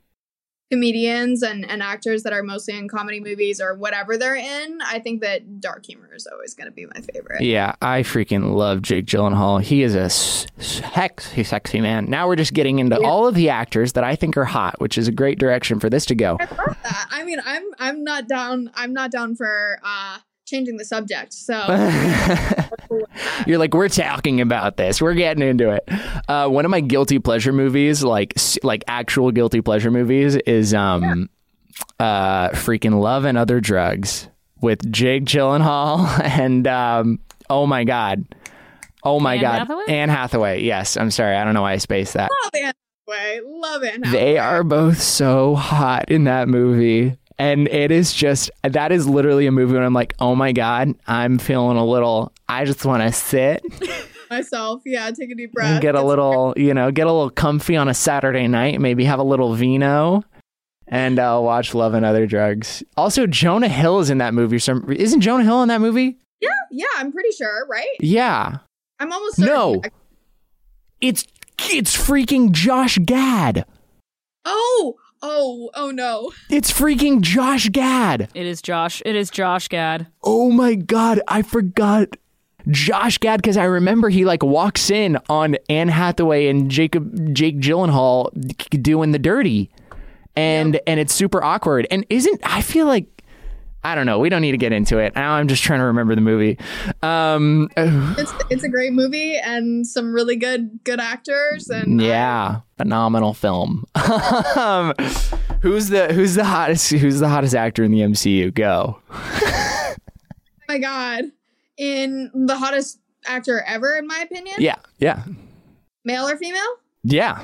comedians and, and actors that are mostly in comedy movies or whatever they're in, I think that dark humor is always going to be my favorite. Yeah, I freaking love Jake Gyllenhaal. He is a sexy, sexy man. Now we're just getting into all of the actors that I think are hot, which is a great direction for this to go. I love that. I mean, I'm I'm not down. I'm not down for uh changing the subject. So [LAUGHS] You're like, we're talking about this. We're getting into it. Uh, one of my guilty pleasure movies, like like actual guilty pleasure movies, is um, uh, freaking Love and Other Drugs with Jake Gyllenhaal [LAUGHS] and um, oh my god, oh my Anne god, Hathaway? Anne Hathaway. Yes, I'm sorry, I don't know why I spaced that. love Anne Hathaway. Love Anne They Hathaway. are both so hot in that movie. And it is just, that is literally a movie when I'm like, oh my God, I'm feeling a little, I just want to sit [LAUGHS] myself. Yeah, take a deep breath. and get a little, you know, get a little comfy on a Saturday night, maybe have a little vino and uh, watch Love and Other Drugs. Also, Jonah Hill is in that movie. Some Isn't Jonah Hill in that movie? Yeah, yeah. I'm pretty sure. Right. Yeah. I'm almost certain. No. It's, it's freaking Josh Gad. Oh, oh, oh no. It's freaking Josh Gad. It is Josh. It is Josh Gad. Oh my god, I forgot Josh Gad because I remember he like walks in on Anne Hathaway and Jacob Jake Gyllenhaal doing the dirty, and and it's super awkward. And isn't I feel like I don't know. We don't need to get into it. Now I'm just trying to remember the movie. Um, It's it's a great movie and some really good good actors and yeah, phenomenal film. um, [LAUGHS] who's the who's the hottest who's the hottest actor in the MCU? Go. oh my god, in the hottest actor ever in my opinion, Yeah, yeah, male or female? yeah.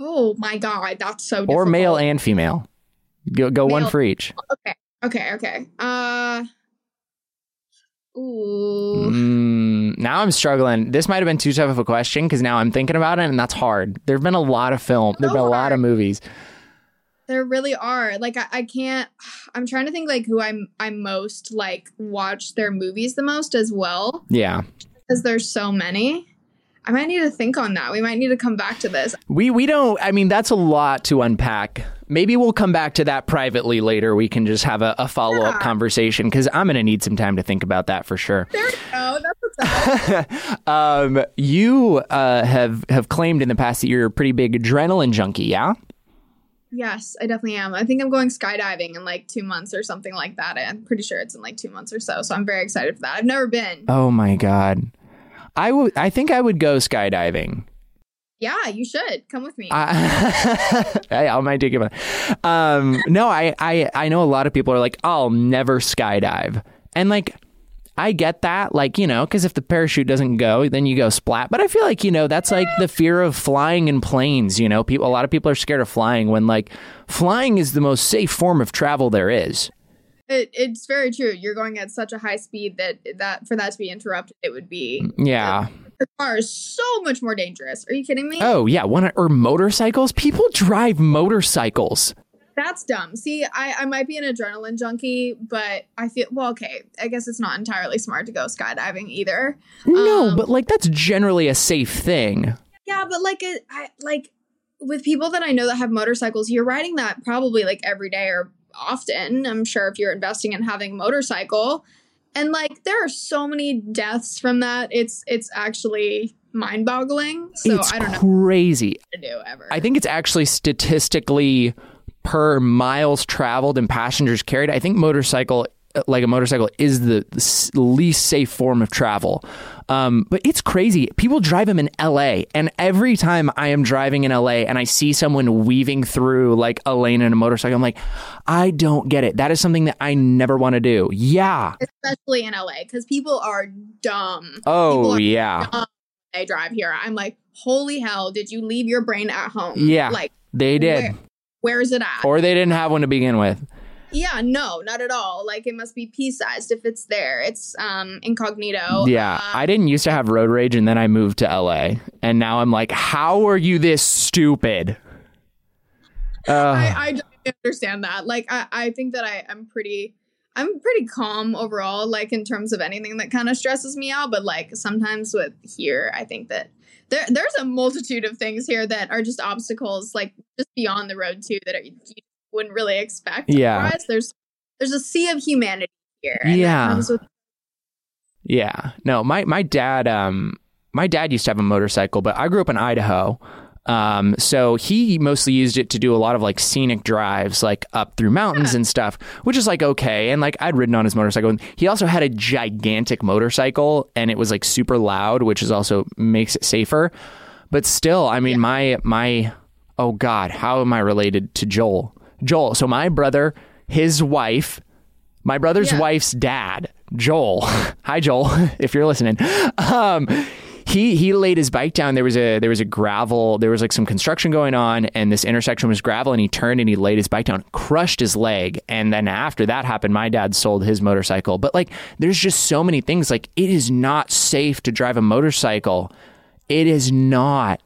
Oh my god, that's so Or difficult. male and female. Go go one for each. Okay, okay, okay. Uh, ooh, Mm, now I'm struggling. This might have been too tough of a question because now I'm thinking about it, and that's hard. There have been a lot of film. There have been a lot of movies. there really are. Like I, I can't. [SIGHS] I'm trying to think like who I'm I'm most like watch their movies the most as well Yeah, because there's so many. I might need to think on that. We might need to come back to this. we we don't. I mean, that's a lot to unpack. Maybe we'll come back to that privately later. We can just have a, a follow up Yeah. conversation because I'm going to need some time to think about that for sure. There we go. That's what's up. [LAUGHS] Um, you uh, have have claimed in the past that you're a pretty big adrenaline junkie. Yeah. yes, I definitely am. I think I'm going skydiving in like two months or something like that. I'm pretty sure it's in like two months or so. So I'm very excited for that. I've never been. Oh my god. I would. I think I would go skydiving. Yeah, you should come with me. I, [LAUGHS] I, might take it. Um, no, I, I, I know a lot of people are like, I'll never skydive, and like, I get that, like you know, because if the parachute doesn't go, then you go splat. But I feel like you know that's like the fear of flying in planes. You know, people, a lot of people are scared of flying when like flying is the most safe form of travel there is. It, it's very true. You're going at such a high speed that that for that to be interrupted, it would be Yeah. the car is so much more dangerous. Are you kidding me? Oh yeah. One or motorcycles. People drive motorcycles. That's dumb. See, I, I might be an adrenaline junkie, but I feel well. Okay, I guess it's not entirely smart to go skydiving either. No, Um, but like that's generally a safe thing. Yeah, but like it, I like with people that I know that have motorcycles, you're riding that probably like every day or often. I'm sure if you're investing in having a motorcycle. And like there are so many deaths from that. It's it's actually mind-boggling. So it's I don't know crazy. to do ever. I think it's actually statistically per miles traveled and passengers carried. I think motorcycle, like a motorcycle, is the least safe form of travel. Um, but it's crazy. People drive them in LA, and every time I am driving in LA and I see someone weaving through like a lane in a motorcycle, I'm like, I don't get it. That is something that I never want to do. Yeah. especially in LA because people are dumb. Oh are yeah. dumb they drive here. I'm like, holy hell, did you leave your brain at home? Yeah. Like, They did. where, where's it at? Or they didn't have one to begin with. Yeah, no, not at all. Like, it must be pea sized if it's there. It's um incognito. Yeah, Uh, I didn't used to have road rage, and then I moved to LA, and now I'm like, how are you this stupid? Uh, I, I don't understand that. Like, I, I think that I, I'm pretty. I'm pretty calm overall, like in terms of anything that kind of stresses me out. But like sometimes with here, I think that there there's a multitude of things here that are just obstacles, like just beyond the road too, that are, you wouldn't really expect. Yeah. there's there's a sea of humanity here. Yeah. with- yeah, no, my my dad, um, my dad used to have a motorcycle, but I grew up in Idaho. Um, so he mostly used it to do a lot of like scenic drives, like up through mountains and stuff, which is like okay. And like I'd ridden on his motorcycle. And he also had a gigantic motorcycle, and it was like super loud, which is also makes it safer. But still, I mean, my my oh god, how am I related to Joel? Joel. So my brother, his wife, my brother's Yeah. wife's dad, Joel. [LAUGHS] Hi, Joel, [LAUGHS] if you're listening. Um, he he laid his bike down. There was a there was a gravel. There was like some construction going on, and this intersection was gravel. And he turned and he laid his bike down, crushed his leg. And then after that happened, my dad sold his motorcycle. But like, there's just so many things. Like, it is not safe to drive a motorcycle. It is not.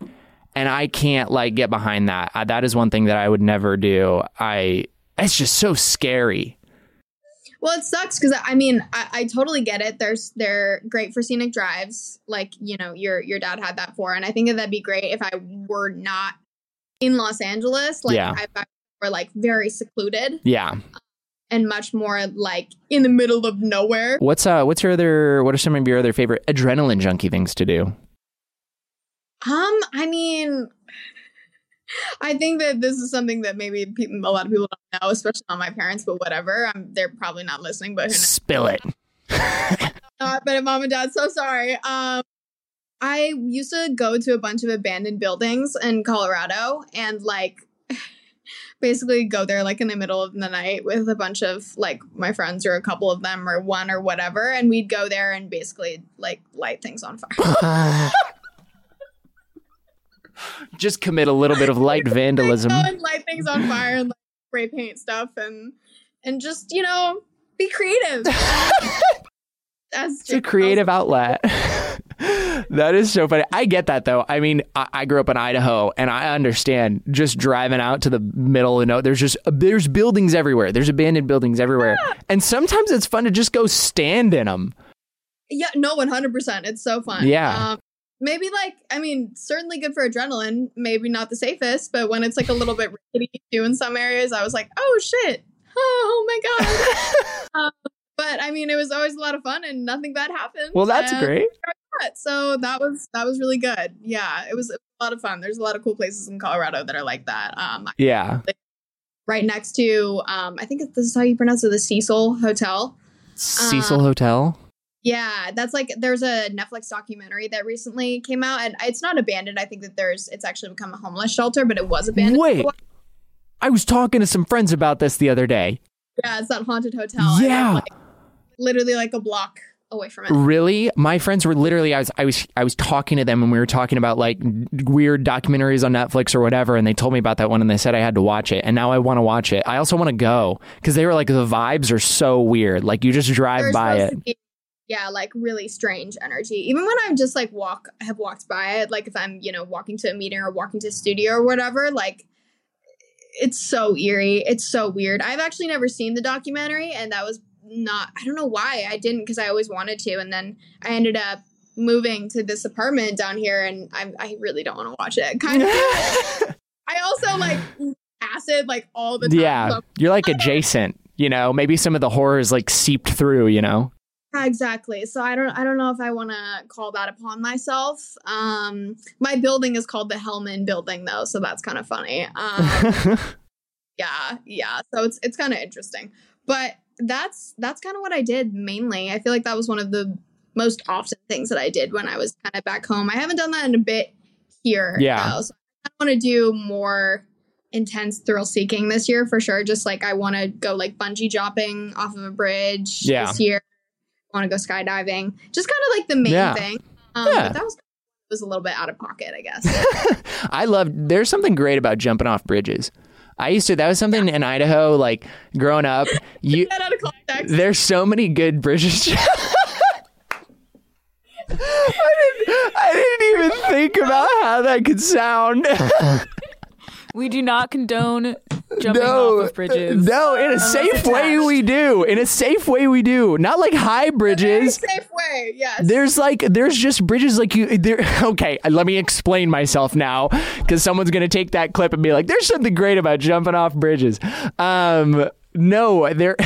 And I can't like get behind that. Uh, that is one thing that I would never do. I it's just so scary. Well, it sucks because I mean I, I totally get it. There's they're great for scenic drives, like you know your your dad had that for, and I think that that'd be great if I were not in Los Angeles. Like Yeah. if I were like very secluded Yeah. and much more like in the middle of nowhere. What's uh what's your other what are some of your other favorite adrenaline junkie things to do? Um, I mean, I think that this is something that maybe people, a lot of people don't know, especially not my parents, but whatever. Um, they're probably not listening, but who knows? Spill it. [LAUGHS] not, but mom and dad, so sorry. Um, I used to go to a bunch of abandoned buildings in Colorado and like [LAUGHS] basically go there like in the middle of the night with a bunch of like my friends or a couple of them or one or whatever. And we'd go there and basically like light things on fire. [LAUGHS] Just commit a little bit of light [LAUGHS] vandalism. And light things on fire and like, spray paint stuff and and just, you know, be creative. [LAUGHS] That's It's a creative outlet. [LAUGHS] that is so funny. I get that though. I mean, I, I grew up in Idaho, and I understand just driving out to the middle. You know, there's just there's buildings everywhere. There's abandoned buildings everywhere, and sometimes it's fun to just go stand in them. Yeah, no, one hundred percent. It's so fun. Yeah. Um, maybe like I mean, certainly good for adrenaline. Maybe not the safest, but when it's like a little bit [LAUGHS] rickety too in some areas, I was like, oh shit, oh my god. [LAUGHS] um, but I mean, it was always a lot of fun, and nothing bad happened. Well, that's and- great. So that was that was really good. Yeah, it was a lot of fun. There's a lot of cool places in Colorado that are like that. Um, Yeah, right next to um, I think this is how you pronounce it, the Cecil Hotel. Cecil Hotel. Yeah, that's like there's a Netflix documentary that recently came out, and it's not abandoned. I think that there's it's actually become a homeless shelter, but it was abandoned. Wait. I was talking to some friends about this the other day. yeah, it's that haunted hotel. Yeah. Like, literally like a block away from it. Really? My friends were literally I was I was I was talking to them and we were talking about like weird documentaries on Netflix or whatever and they told me about that one and they said I had to watch it and now I want to watch it. I also want to go cuz they were like the vibes are so weird. Like you just drive There's by it. Yeah, like really strange energy. Even when I'm just like walk, have walked by it, like if I'm you know walking to a meeting or walking to a studio or whatever, like it's so eerie. It's so weird. I've actually never seen the documentary, and that was not. I don't know why I didn't because I always wanted to, and then I ended up moving to this apartment down here, and I I really don't want to watch it. Kind of. [LAUGHS] I also like acid like all the time. Yeah, So- you're like adjacent. You know, maybe some of the horror is like seeped through. You know. Exactly. So I don't I don't know if I want to call that upon myself. Um, my building is called the Hellman Building though, so that's kind of funny. Um, [LAUGHS] yeah, yeah. So it's it's kind of interesting, but that's that's kind of what I did mainly. I feel like that was one of the most often things that I did when I was kind of back home. I haven't done that in a bit here. Yeah. though, so I want to do more intense thrill seeking this year for sure. Just like I want to go like bungee jumping off of a bridge Yeah. this year. Want to go skydiving. Just kind of like the main Yeah. thing. Um, Yeah. But that was was a little bit out of pocket, I guess. [LAUGHS] I love. There's something great about jumping off bridges. I used to. That was something in Idaho. Like growing up, [LAUGHS] you. Out of context. There's so many good bridges. [LAUGHS] I, didn't, I didn't even think about how that could sound. We do not condone [LAUGHS] jumping no, off of bridges. no, in a safe way we do. In a safe way we do. Not like high Very bridges. safe way, yes. There's like there's just bridges like you there [LAUGHS] okay, let me explain myself now cuz someone's going to take that clip and be like there's something great about jumping off bridges. Um no, there [LAUGHS] I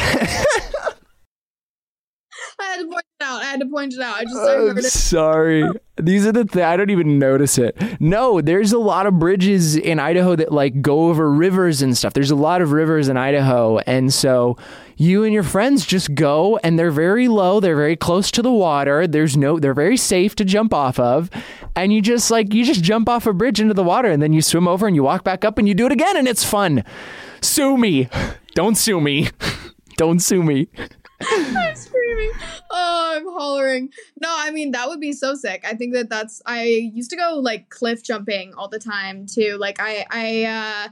had to point it out. I had to point it out. I just I'm it. sorry. These are the th- I don't even notice it. No, there's a lot of bridges in Idaho that like go over rivers and stuff. There's a lot of rivers in Idaho, and so you and your friends just go, and they're very low. They're very close to the water. There's no. They're very safe to jump off of, and you just like you just jump off a bridge into the water, and then you swim over and you walk back up and you do it again, and it's fun. Sue me. [LAUGHS] Don't sue me. [LAUGHS] Don't sue me. I'm screaming. Oh, I'm hollering. No, I mean that would be so sick. I think that that's. I used to go like cliff jumping all the time too. Like I, I, uh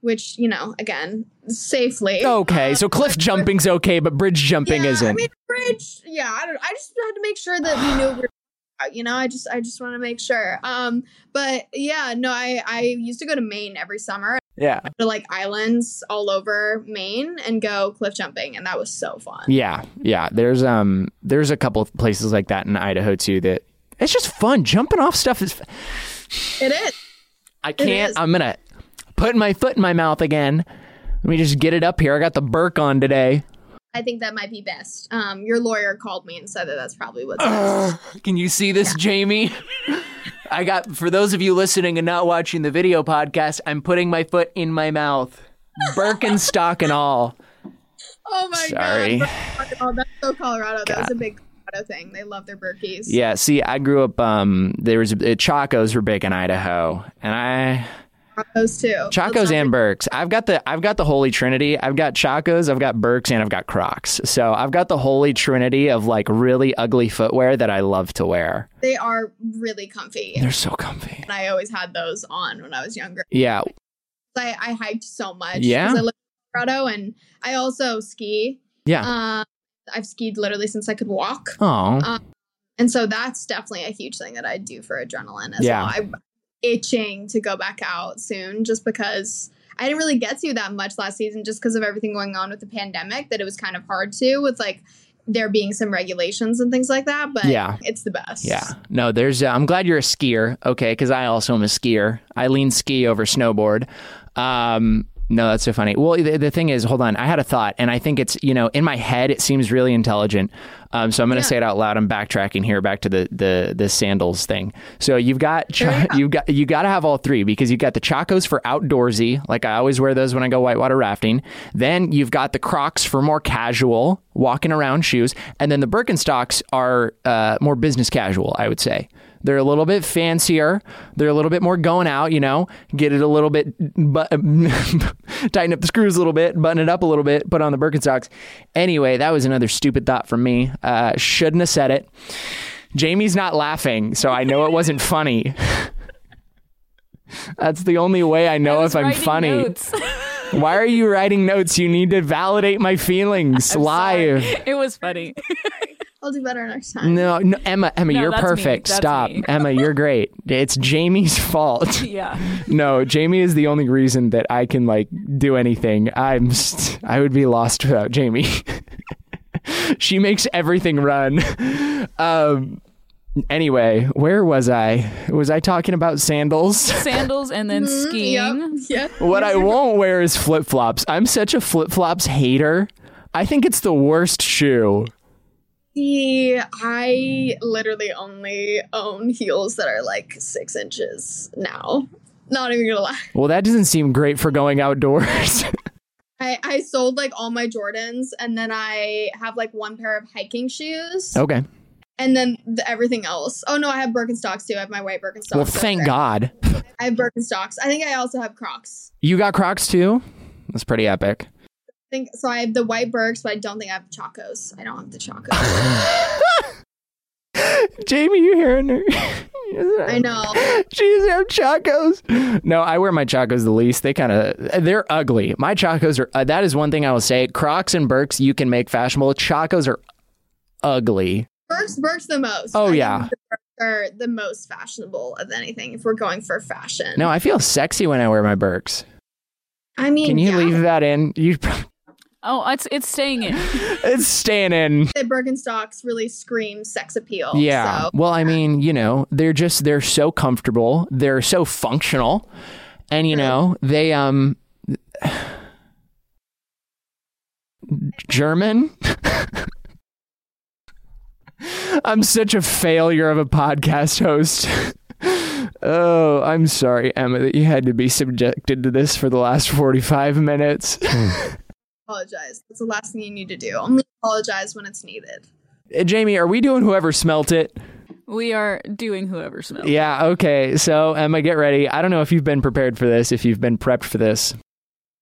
which you know, again, safely. Okay, Uh, so cliff jumping's okay, but bridge jumping yeah, isn't. I mean, bridge. Yeah, I don't. I just had to make sure that we knew. we were You know, I just, I just want to make sure. Um, but yeah, no, I, I used to go to Maine every summer yeah. to like islands all over Maine and go cliff jumping, and that was so fun. Yeah, yeah. There's um there's a couple of places like that in Idaho too that it's just fun. Jumping off stuff is It is. I can't is. I'm gonna put my foot in my mouth again. Let me just get it up here. I got the Birk on today. I think that might be best. Um, your lawyer called me and said that that's probably what's best. Can you see this, Jamie? [LAUGHS] I got for those of you listening and not watching the video podcast, I'm putting my foot in my mouth. Birkenstock and all. Oh my Sorry. god! Oh, that's so Colorado. That was a big Colorado thing. They love their Berkeys. Yeah, see, I grew up um there was uh, Chacos were big in Idaho. And I those two. Chacos and Birks. I've got the I've got the holy trinity. I've got Chacos, I've got Birks, and I've got Crocs. So I've got the holy trinity of like really ugly footwear that I love to wear. They are really comfy. They're so comfy. And I always had those on when I was younger. Yeah, I, I hiked so much. Yeah? I live in Colorado and I also ski. yeah. Um, I've skied literally since I could walk. Oh, And so that's definitely a huge thing that I do for adrenaline as Yeah. well. I'm itching to go back out soon just because I didn't really get to that much last season just because of everything going on with the pandemic that it was kind of hard to with like there being some regulations and things like that. But Yeah. it's the best. yeah. No, there's. Uh, I'm glad you're a skier. Okay, because I also am a skier. I lean ski over snowboard. Um, no, that's so funny. Well, the, the thing is, hold on. I had a thought, and I think it's you know in my head it seems really intelligent. Um, so I'm going to Yeah. say it out loud. I'm backtracking here, back to the the the sandals thing. So you've got cha- you've got you got to have all three because you've got the Chacos for outdoorsy, like I always wear those when I go whitewater rafting. Then you've got the Crocs for more casual, walking around shoes, and then the Birkenstocks are uh, more business casual. I would say. They're a little bit fancier. They're a little bit more going out, you know, get it a little bit, but [LAUGHS] tighten up the screws a little bit, button it up a little bit, put on the Birkenstocks. Anyway, that was another stupid thought from me. Uh, shouldn't have said it. Jamie's not laughing, so I know it wasn't funny. [LAUGHS] That's the only way I know I if I'm funny. [LAUGHS] notes. Why are you writing notes? You need to validate my feelings live. it was funny. [LAUGHS] I'll do better next time. No, no, Emma, Emma, No, you're perfect. Stop, me. Emma, you're great. It's Jamie's fault. [LAUGHS] yeah. No, Jamie is the only reason that I can like do anything. I'm st- I would be lost without Jamie. [LAUGHS] she makes everything run. Um Anyway, where was I? Was I talking about sandals? [LAUGHS] Sandals and then mm-hmm, skiing. Yep. Yeah. What I won't wear is flip flops. I'm such a flip flops hater. I think it's the worst shoe. See, I literally only own heels that are like six inches now. Not even gonna lie. Well, that doesn't seem great for going outdoors. [LAUGHS] I, I sold like all my Jordans and then I have like one pair of hiking shoes okay. And then the, everything else. Oh no, I have Birkenstocks too. I have my white Birkenstocks. Well, thank there. God. I have Birkenstocks. I think I also have Crocs. You got Crocs too? That's pretty epic. I think so. I have the white Birks, but I don't think I have Chacos. I don't have the Chacos. [LAUGHS] Jamie, you hearing her? [LAUGHS] I know. She doesn't have chacos. No, I wear my chacos the least. They kind of they're ugly. My chacos are. Uh, that is one thing I will say. Crocs and Birks you can make fashionable. Chacos are ugly. Birks, Birks the most. Oh, I yeah. the are the most fashionable of anything if we're going for fashion. No, I feel sexy when I wear my Birks. I mean, Can you yeah, leave that in? You, [LAUGHS] Oh, it's it's staying in. [LAUGHS] it's staying in. the Birkenstocks really scream sex appeal. Yeah. So. Well, I mean, you know, they're just they're so comfortable. They're so functional. And you know, they um [SIGHS] German [LAUGHS] I'm such a failure of a podcast host. [LAUGHS] oh, I'm sorry, Emma, that you had to be subjected to this for the last 45 minutes. [LAUGHS] apologize. That's the last thing you need to do. Only apologize when it's needed. Uh, Jamie, are we doing whoever smelt it? We are doing whoever smells. Yeah, okay. So, Emma, get ready. I don't know if you've been prepared for this, if you've been prepped for this.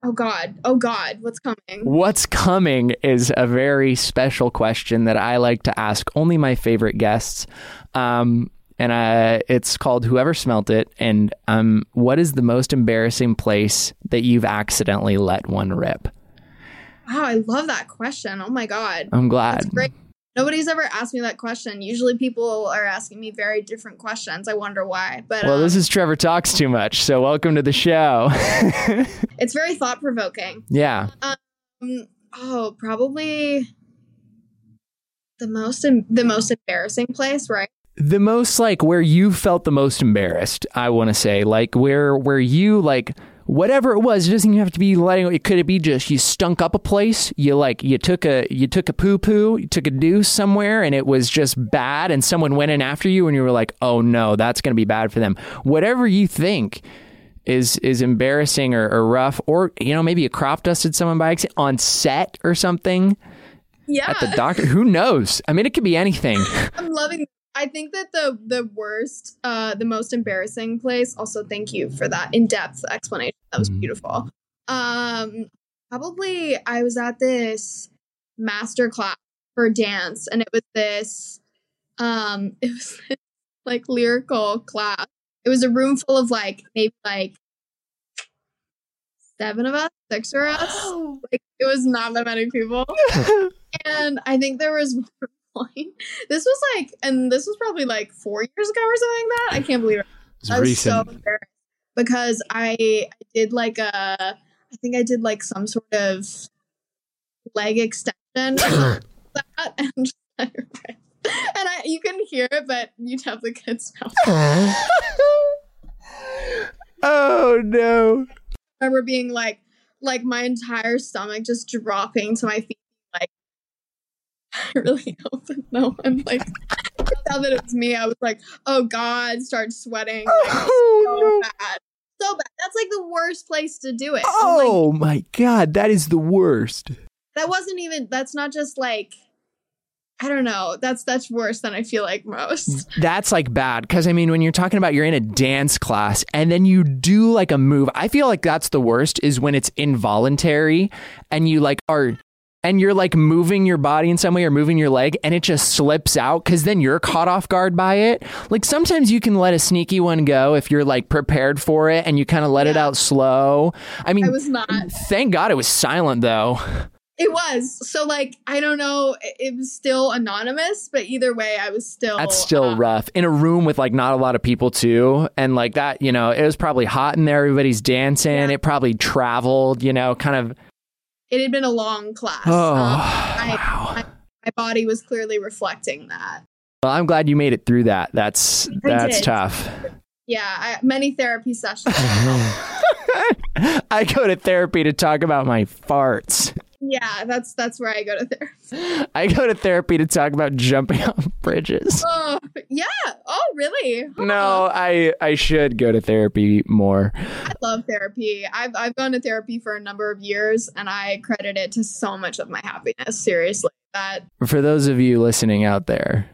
Oh God. Oh God. What's coming? What's coming is a very special question that I like to ask only my favorite guests. Um, and uh, it's called Whoever Smelt It. And um, what is the most embarrassing place that you've accidentally let one rip? Wow, I love that question. Oh my God. I'm glad. That's great. Nobody's ever asked me that question. Usually people are asking me very different questions. I wonder why. But Well, um, this is Trevor Talks Too Much. So, welcome to the show. [LAUGHS] it's very thought provoking. yeah. Um, oh, probably the most em- the most embarrassing place, right? the most like where you felt the most embarrassed i want to say like where where you like whatever it was it doesn't even have to be letting it could it be just you stunk up a place you like you took a you took a poo poo you took a deuce somewhere and it was just bad and someone went in after you and you were like oh no that's going to be bad for them. Whatever you think is is embarrassing or, or rough or you know maybe you crop dusted someone by accident on set or something Yeah, at the doctor who knows? I mean it could be anything. [LAUGHS] I'm loving. I think that the the worst, uh, the most embarrassing place. Also, thank you for that in depth explanation. That was Mhm. beautiful. Um, probably I was at this master class for dance, and it was this, um, [LAUGHS] it was this, like lyrical class. It was a room full of like maybe like seven of us, six of us. Like it was not that many people. [LAUGHS] and I think there was one point. [LAUGHS] This was like, and this was probably like four years ago or something like that. I can't believe it. I was so embarrassed because I, I did like a, I think I did like some sort of leg extension [COUGHS] that, [LAUGHS] and just let it and I, you can hear it, but you'd have the kids know. oh no I remember being like, like my entire stomach just dropping to my feet. [LAUGHS] Really hope that no one like now that it was me. I was like, oh god, start sweating. Like, Oh, so no. bad, so bad. That's like the worst place to do it. I'm like, Oh my god, that is the worst. that wasn't even. That's not just like. I don't know. That's that's worse than I feel like most. That's like bad because I mean, when you're talking about you're in a dance class and then you do like a move, I feel like that's the worst is when it's involuntary and you like are and you're like moving your body in some way or moving your leg and it just slips out because then you're caught off guard by it. Like sometimes you can let a sneaky one go if you're like prepared for it and you kind of let it out slow. I mean, I was not. thank God it was silent though. It was so like I don't know. It, it was still anonymous, but either way, I was still. That's still uh, rough. In a room with like not a lot of people too. And like that, you know, it was probably hot in there. Everybody's dancing. Yeah. It probably traveled, you know, kind of. It had been a long class. Oh, Um, I, wow. I- my body was clearly reflecting that. Well, I'm glad you made it through that. That's that's did. tough. Yeah, I, many therapy sessions. [LAUGHS] [LAUGHS] [LAUGHS] I go to therapy to talk about my farts. yeah, that's that's where I go to therapy. I go to therapy to talk about jumping [LAUGHS] off bridges. Oh, yeah. Oh, really? Huh. No, I I should go to therapy more. I love therapy. I've I've gone to therapy for a number of years, and I credit it to so much of my happiness. Seriously, that For those of you listening out there,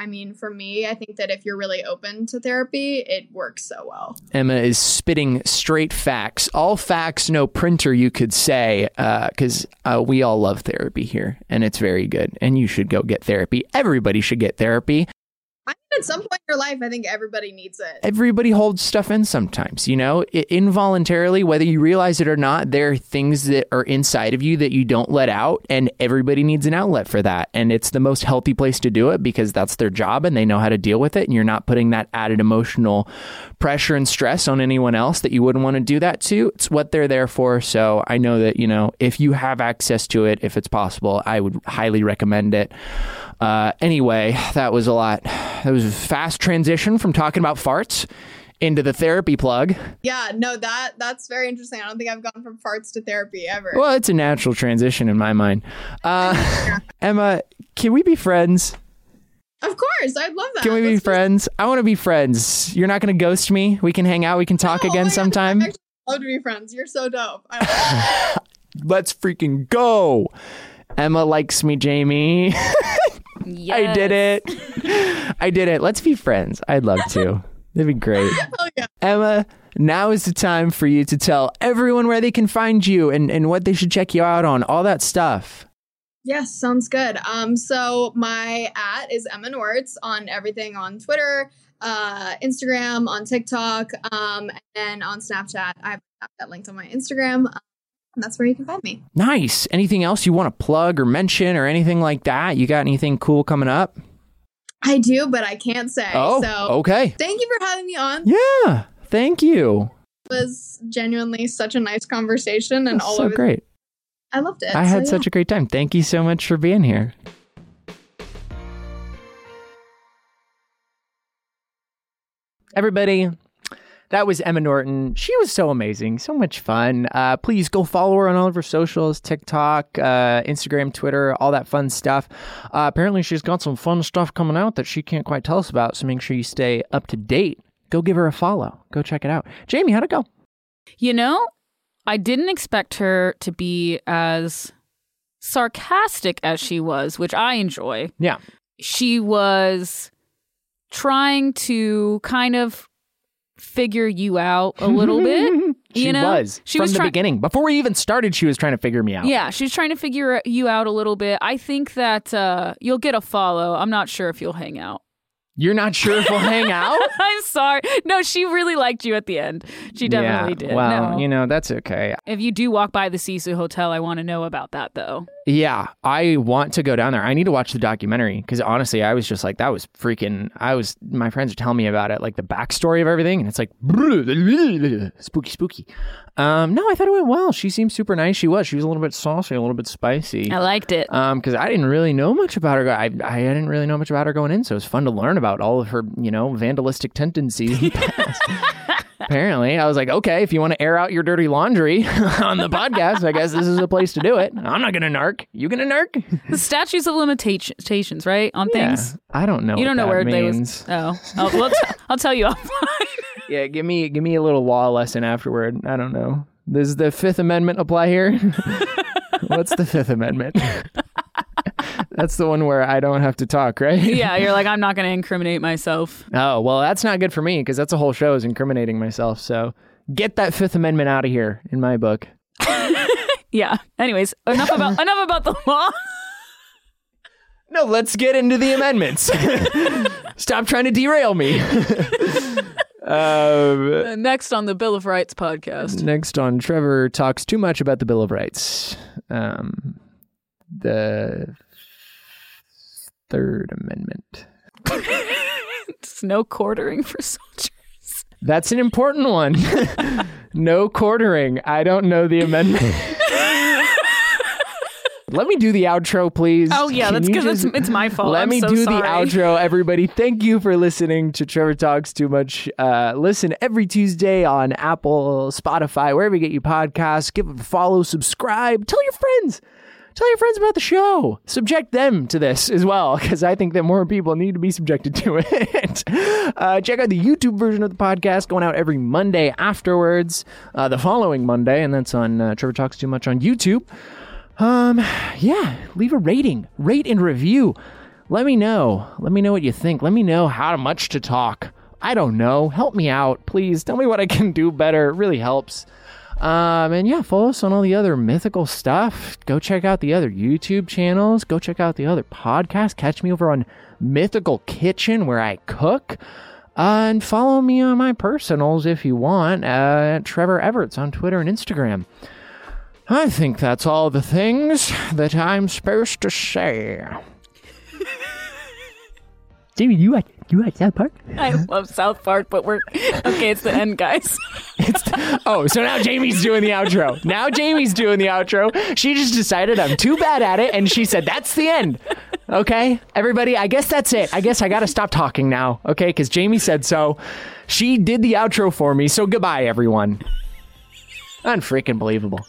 I mean, for me, I think that if you're really open to therapy, it works so well. Emma is spitting straight facts, all facts, no printer, you could say, because uh, we all love therapy here, and it's very good. And you should go get therapy. Everybody should get therapy. At some point in your life, I think everybody needs it. Everybody holds stuff in sometimes, you know, I- involuntarily, whether you realize it or not. There are things that are inside of you that you don't let out, and everybody needs an outlet for that. And it's the most healthy place to do it because that's their job and they know how to deal with it. And you're not putting that added emotional pressure and stress on anyone else that you wouldn't want to do that to. It's what they're there for. So I know that, you know, if you have access to it, if it's possible, I would highly recommend it. Uh, anyway, that was a lot. That was a fast transition from talking about farts into the therapy plug. Yeah, no, that that's very interesting. I don't think I've gone from farts to therapy ever. Well, it's a natural transition in my mind. Uh, [LAUGHS] Emma, can we be friends? Of course, I'd love that. Can we be Let's friends? I want to be friends. You're not going to ghost me. We can hang out. We can talk No, oh again God, sometime. I'd love to be friends. You're so dope. [LAUGHS] Let's freaking go. Emma likes me, Jamie. [LAUGHS] I did it. [LAUGHS] I did it. Let's be friends. I'd love to. That'd be great. [LAUGHS] oh yeah. Emma, now is the time for you to tell everyone where they can find you and, and what they should check you out on, all that stuff. Yes, sounds good. Um, so my at is Emma Nortz on everything on Twitter, uh, Instagram, on TikTok, um, and on Snapchat. I have that linked on my Instagram. And that's where you can find me. Nice. Anything else you want to plug or mention or anything like that? You got anything cool coming up? I do, but I can't say. Oh, so okay. thank you for having me on. Yeah. Thank you. It was genuinely such a nice conversation and That's all so over. great. I loved it. I had such a great time. Thank you so much for being here. Everybody, that was Emma Norton. She was so amazing, so much fun. Uh, please go follow her on all of her socials TikTok, uh, Instagram, Twitter, all that fun stuff. Uh, apparently, she's got some fun stuff coming out that she can't quite tell us about, so make sure you stay up to date. Go give her a follow. Go check it out. Jamie, how'd it go? You know, I didn't expect her to be as sarcastic as she was, which I enjoy. Yeah. She was trying to kind of figure you out a little bit. [LAUGHS] She you know? was She from was the try- beginning. Before we even started, she was trying to figure me out. Yeah, she's trying to figure you out a little bit. I think that uh, you'll get a follow. I'm not sure if you'll hang out. You're not sure if we'll hang out? [LAUGHS] I'm sorry. No, she really liked you at the end. She definitely yeah, did. Well, No. you know, that's okay. if you do walk by the Cecil Hotel, I want to know about that though. Yeah, I want to go down there. I need to watch the documentary because honestly, I was just like, that was freaking. I was, my friends are telling me about it, like the backstory of everything, and it's like [LAUGHS] spooky, spooky. Um, no, I thought it went well. She seemed super nice. She was. She was a little bit saucy, a little bit spicy. I liked it. Um, because I didn't really know much about her. I, I didn't really know much about her going in, so it was fun to learn about all of her, you know, vandalistic tendencies. in the past. [LAUGHS] Apparently, I was like, okay, if you want to air out your dirty laundry [LAUGHS] on the podcast, I guess this is a place to do it. I'm not gonna narc. You gonna narc? the statutes of limitations, right? On things. I don't know. You don't know where that they means. was. Oh, oh I'll, well, t- I'll tell you offline. [LAUGHS] Yeah, give me give me a little law lesson afterward. I don't know. Does the Fifth Amendment apply here? What's the Fifth Amendment? [LAUGHS] That's the one where I don't have to talk, right? yeah, you're like, [LAUGHS] I'm not going to incriminate myself. Oh, well, that's not good for me because that's a whole show is incriminating myself. So get that Fifth Amendment out of here in my book. [LAUGHS] Yeah. Anyways, enough about enough about the law. No, let's get into the amendments. Stop trying to derail me. um, Next on the Bill of Rights podcast. next on Trevor talks too much about the Bill of Rights. Um, the Third Amendment. [LAUGHS] It's no quartering for soldiers. That's an important one. [LAUGHS] no quartering. I don't know the amendment. [LAUGHS] let me do the outro, please. Oh yeah, Can that's because it's, it's my fault. Let I'm me so do sorry. the outro, everybody. Thank you for listening to Trevor Talks Too Much. Uh, listen every Tuesday on Apple, Spotify, wherever you get your podcasts. Give it a follow, subscribe, tell your friends. Tell your friends about the show. Subject them to this as well, because I think that more people need to be subjected to it. [LAUGHS] uh, check out the YouTube version of the podcast going out every Monday afterwards, uh, the following Monday, and that's on uh, Trevor Talks Too Much on YouTube. Um, yeah, leave a rating, rate and review. Let me know. Let me know what you think. Let me know how much to talk. I don't know. Help me out, please. Tell me what I can do better. It really helps. Um, and yeah, follow us on all the other mythical stuff. Go check out the other YouTube channels. Go check out the other podcasts. Catch me over on Mythical Kitchen where I cook. Uh, and follow me on my personals if you want. Uh, Trevor Everts on Twitter and Instagram. I think that's all the things that I'm supposed to say. Jamie, you like you like South Park? I love South Park, but we're okay. It's the end, guys. [LAUGHS] Oh, so now Jamie's doing the outro. Now Jamie's doing the outro. She just decided I'm too bad at it, and she said that's the end. Okay, everybody. I guess that's it. I guess I got to stop talking now. Okay, because Jamie said so. She did the outro for me. So goodbye, everyone. Unfreaking believable.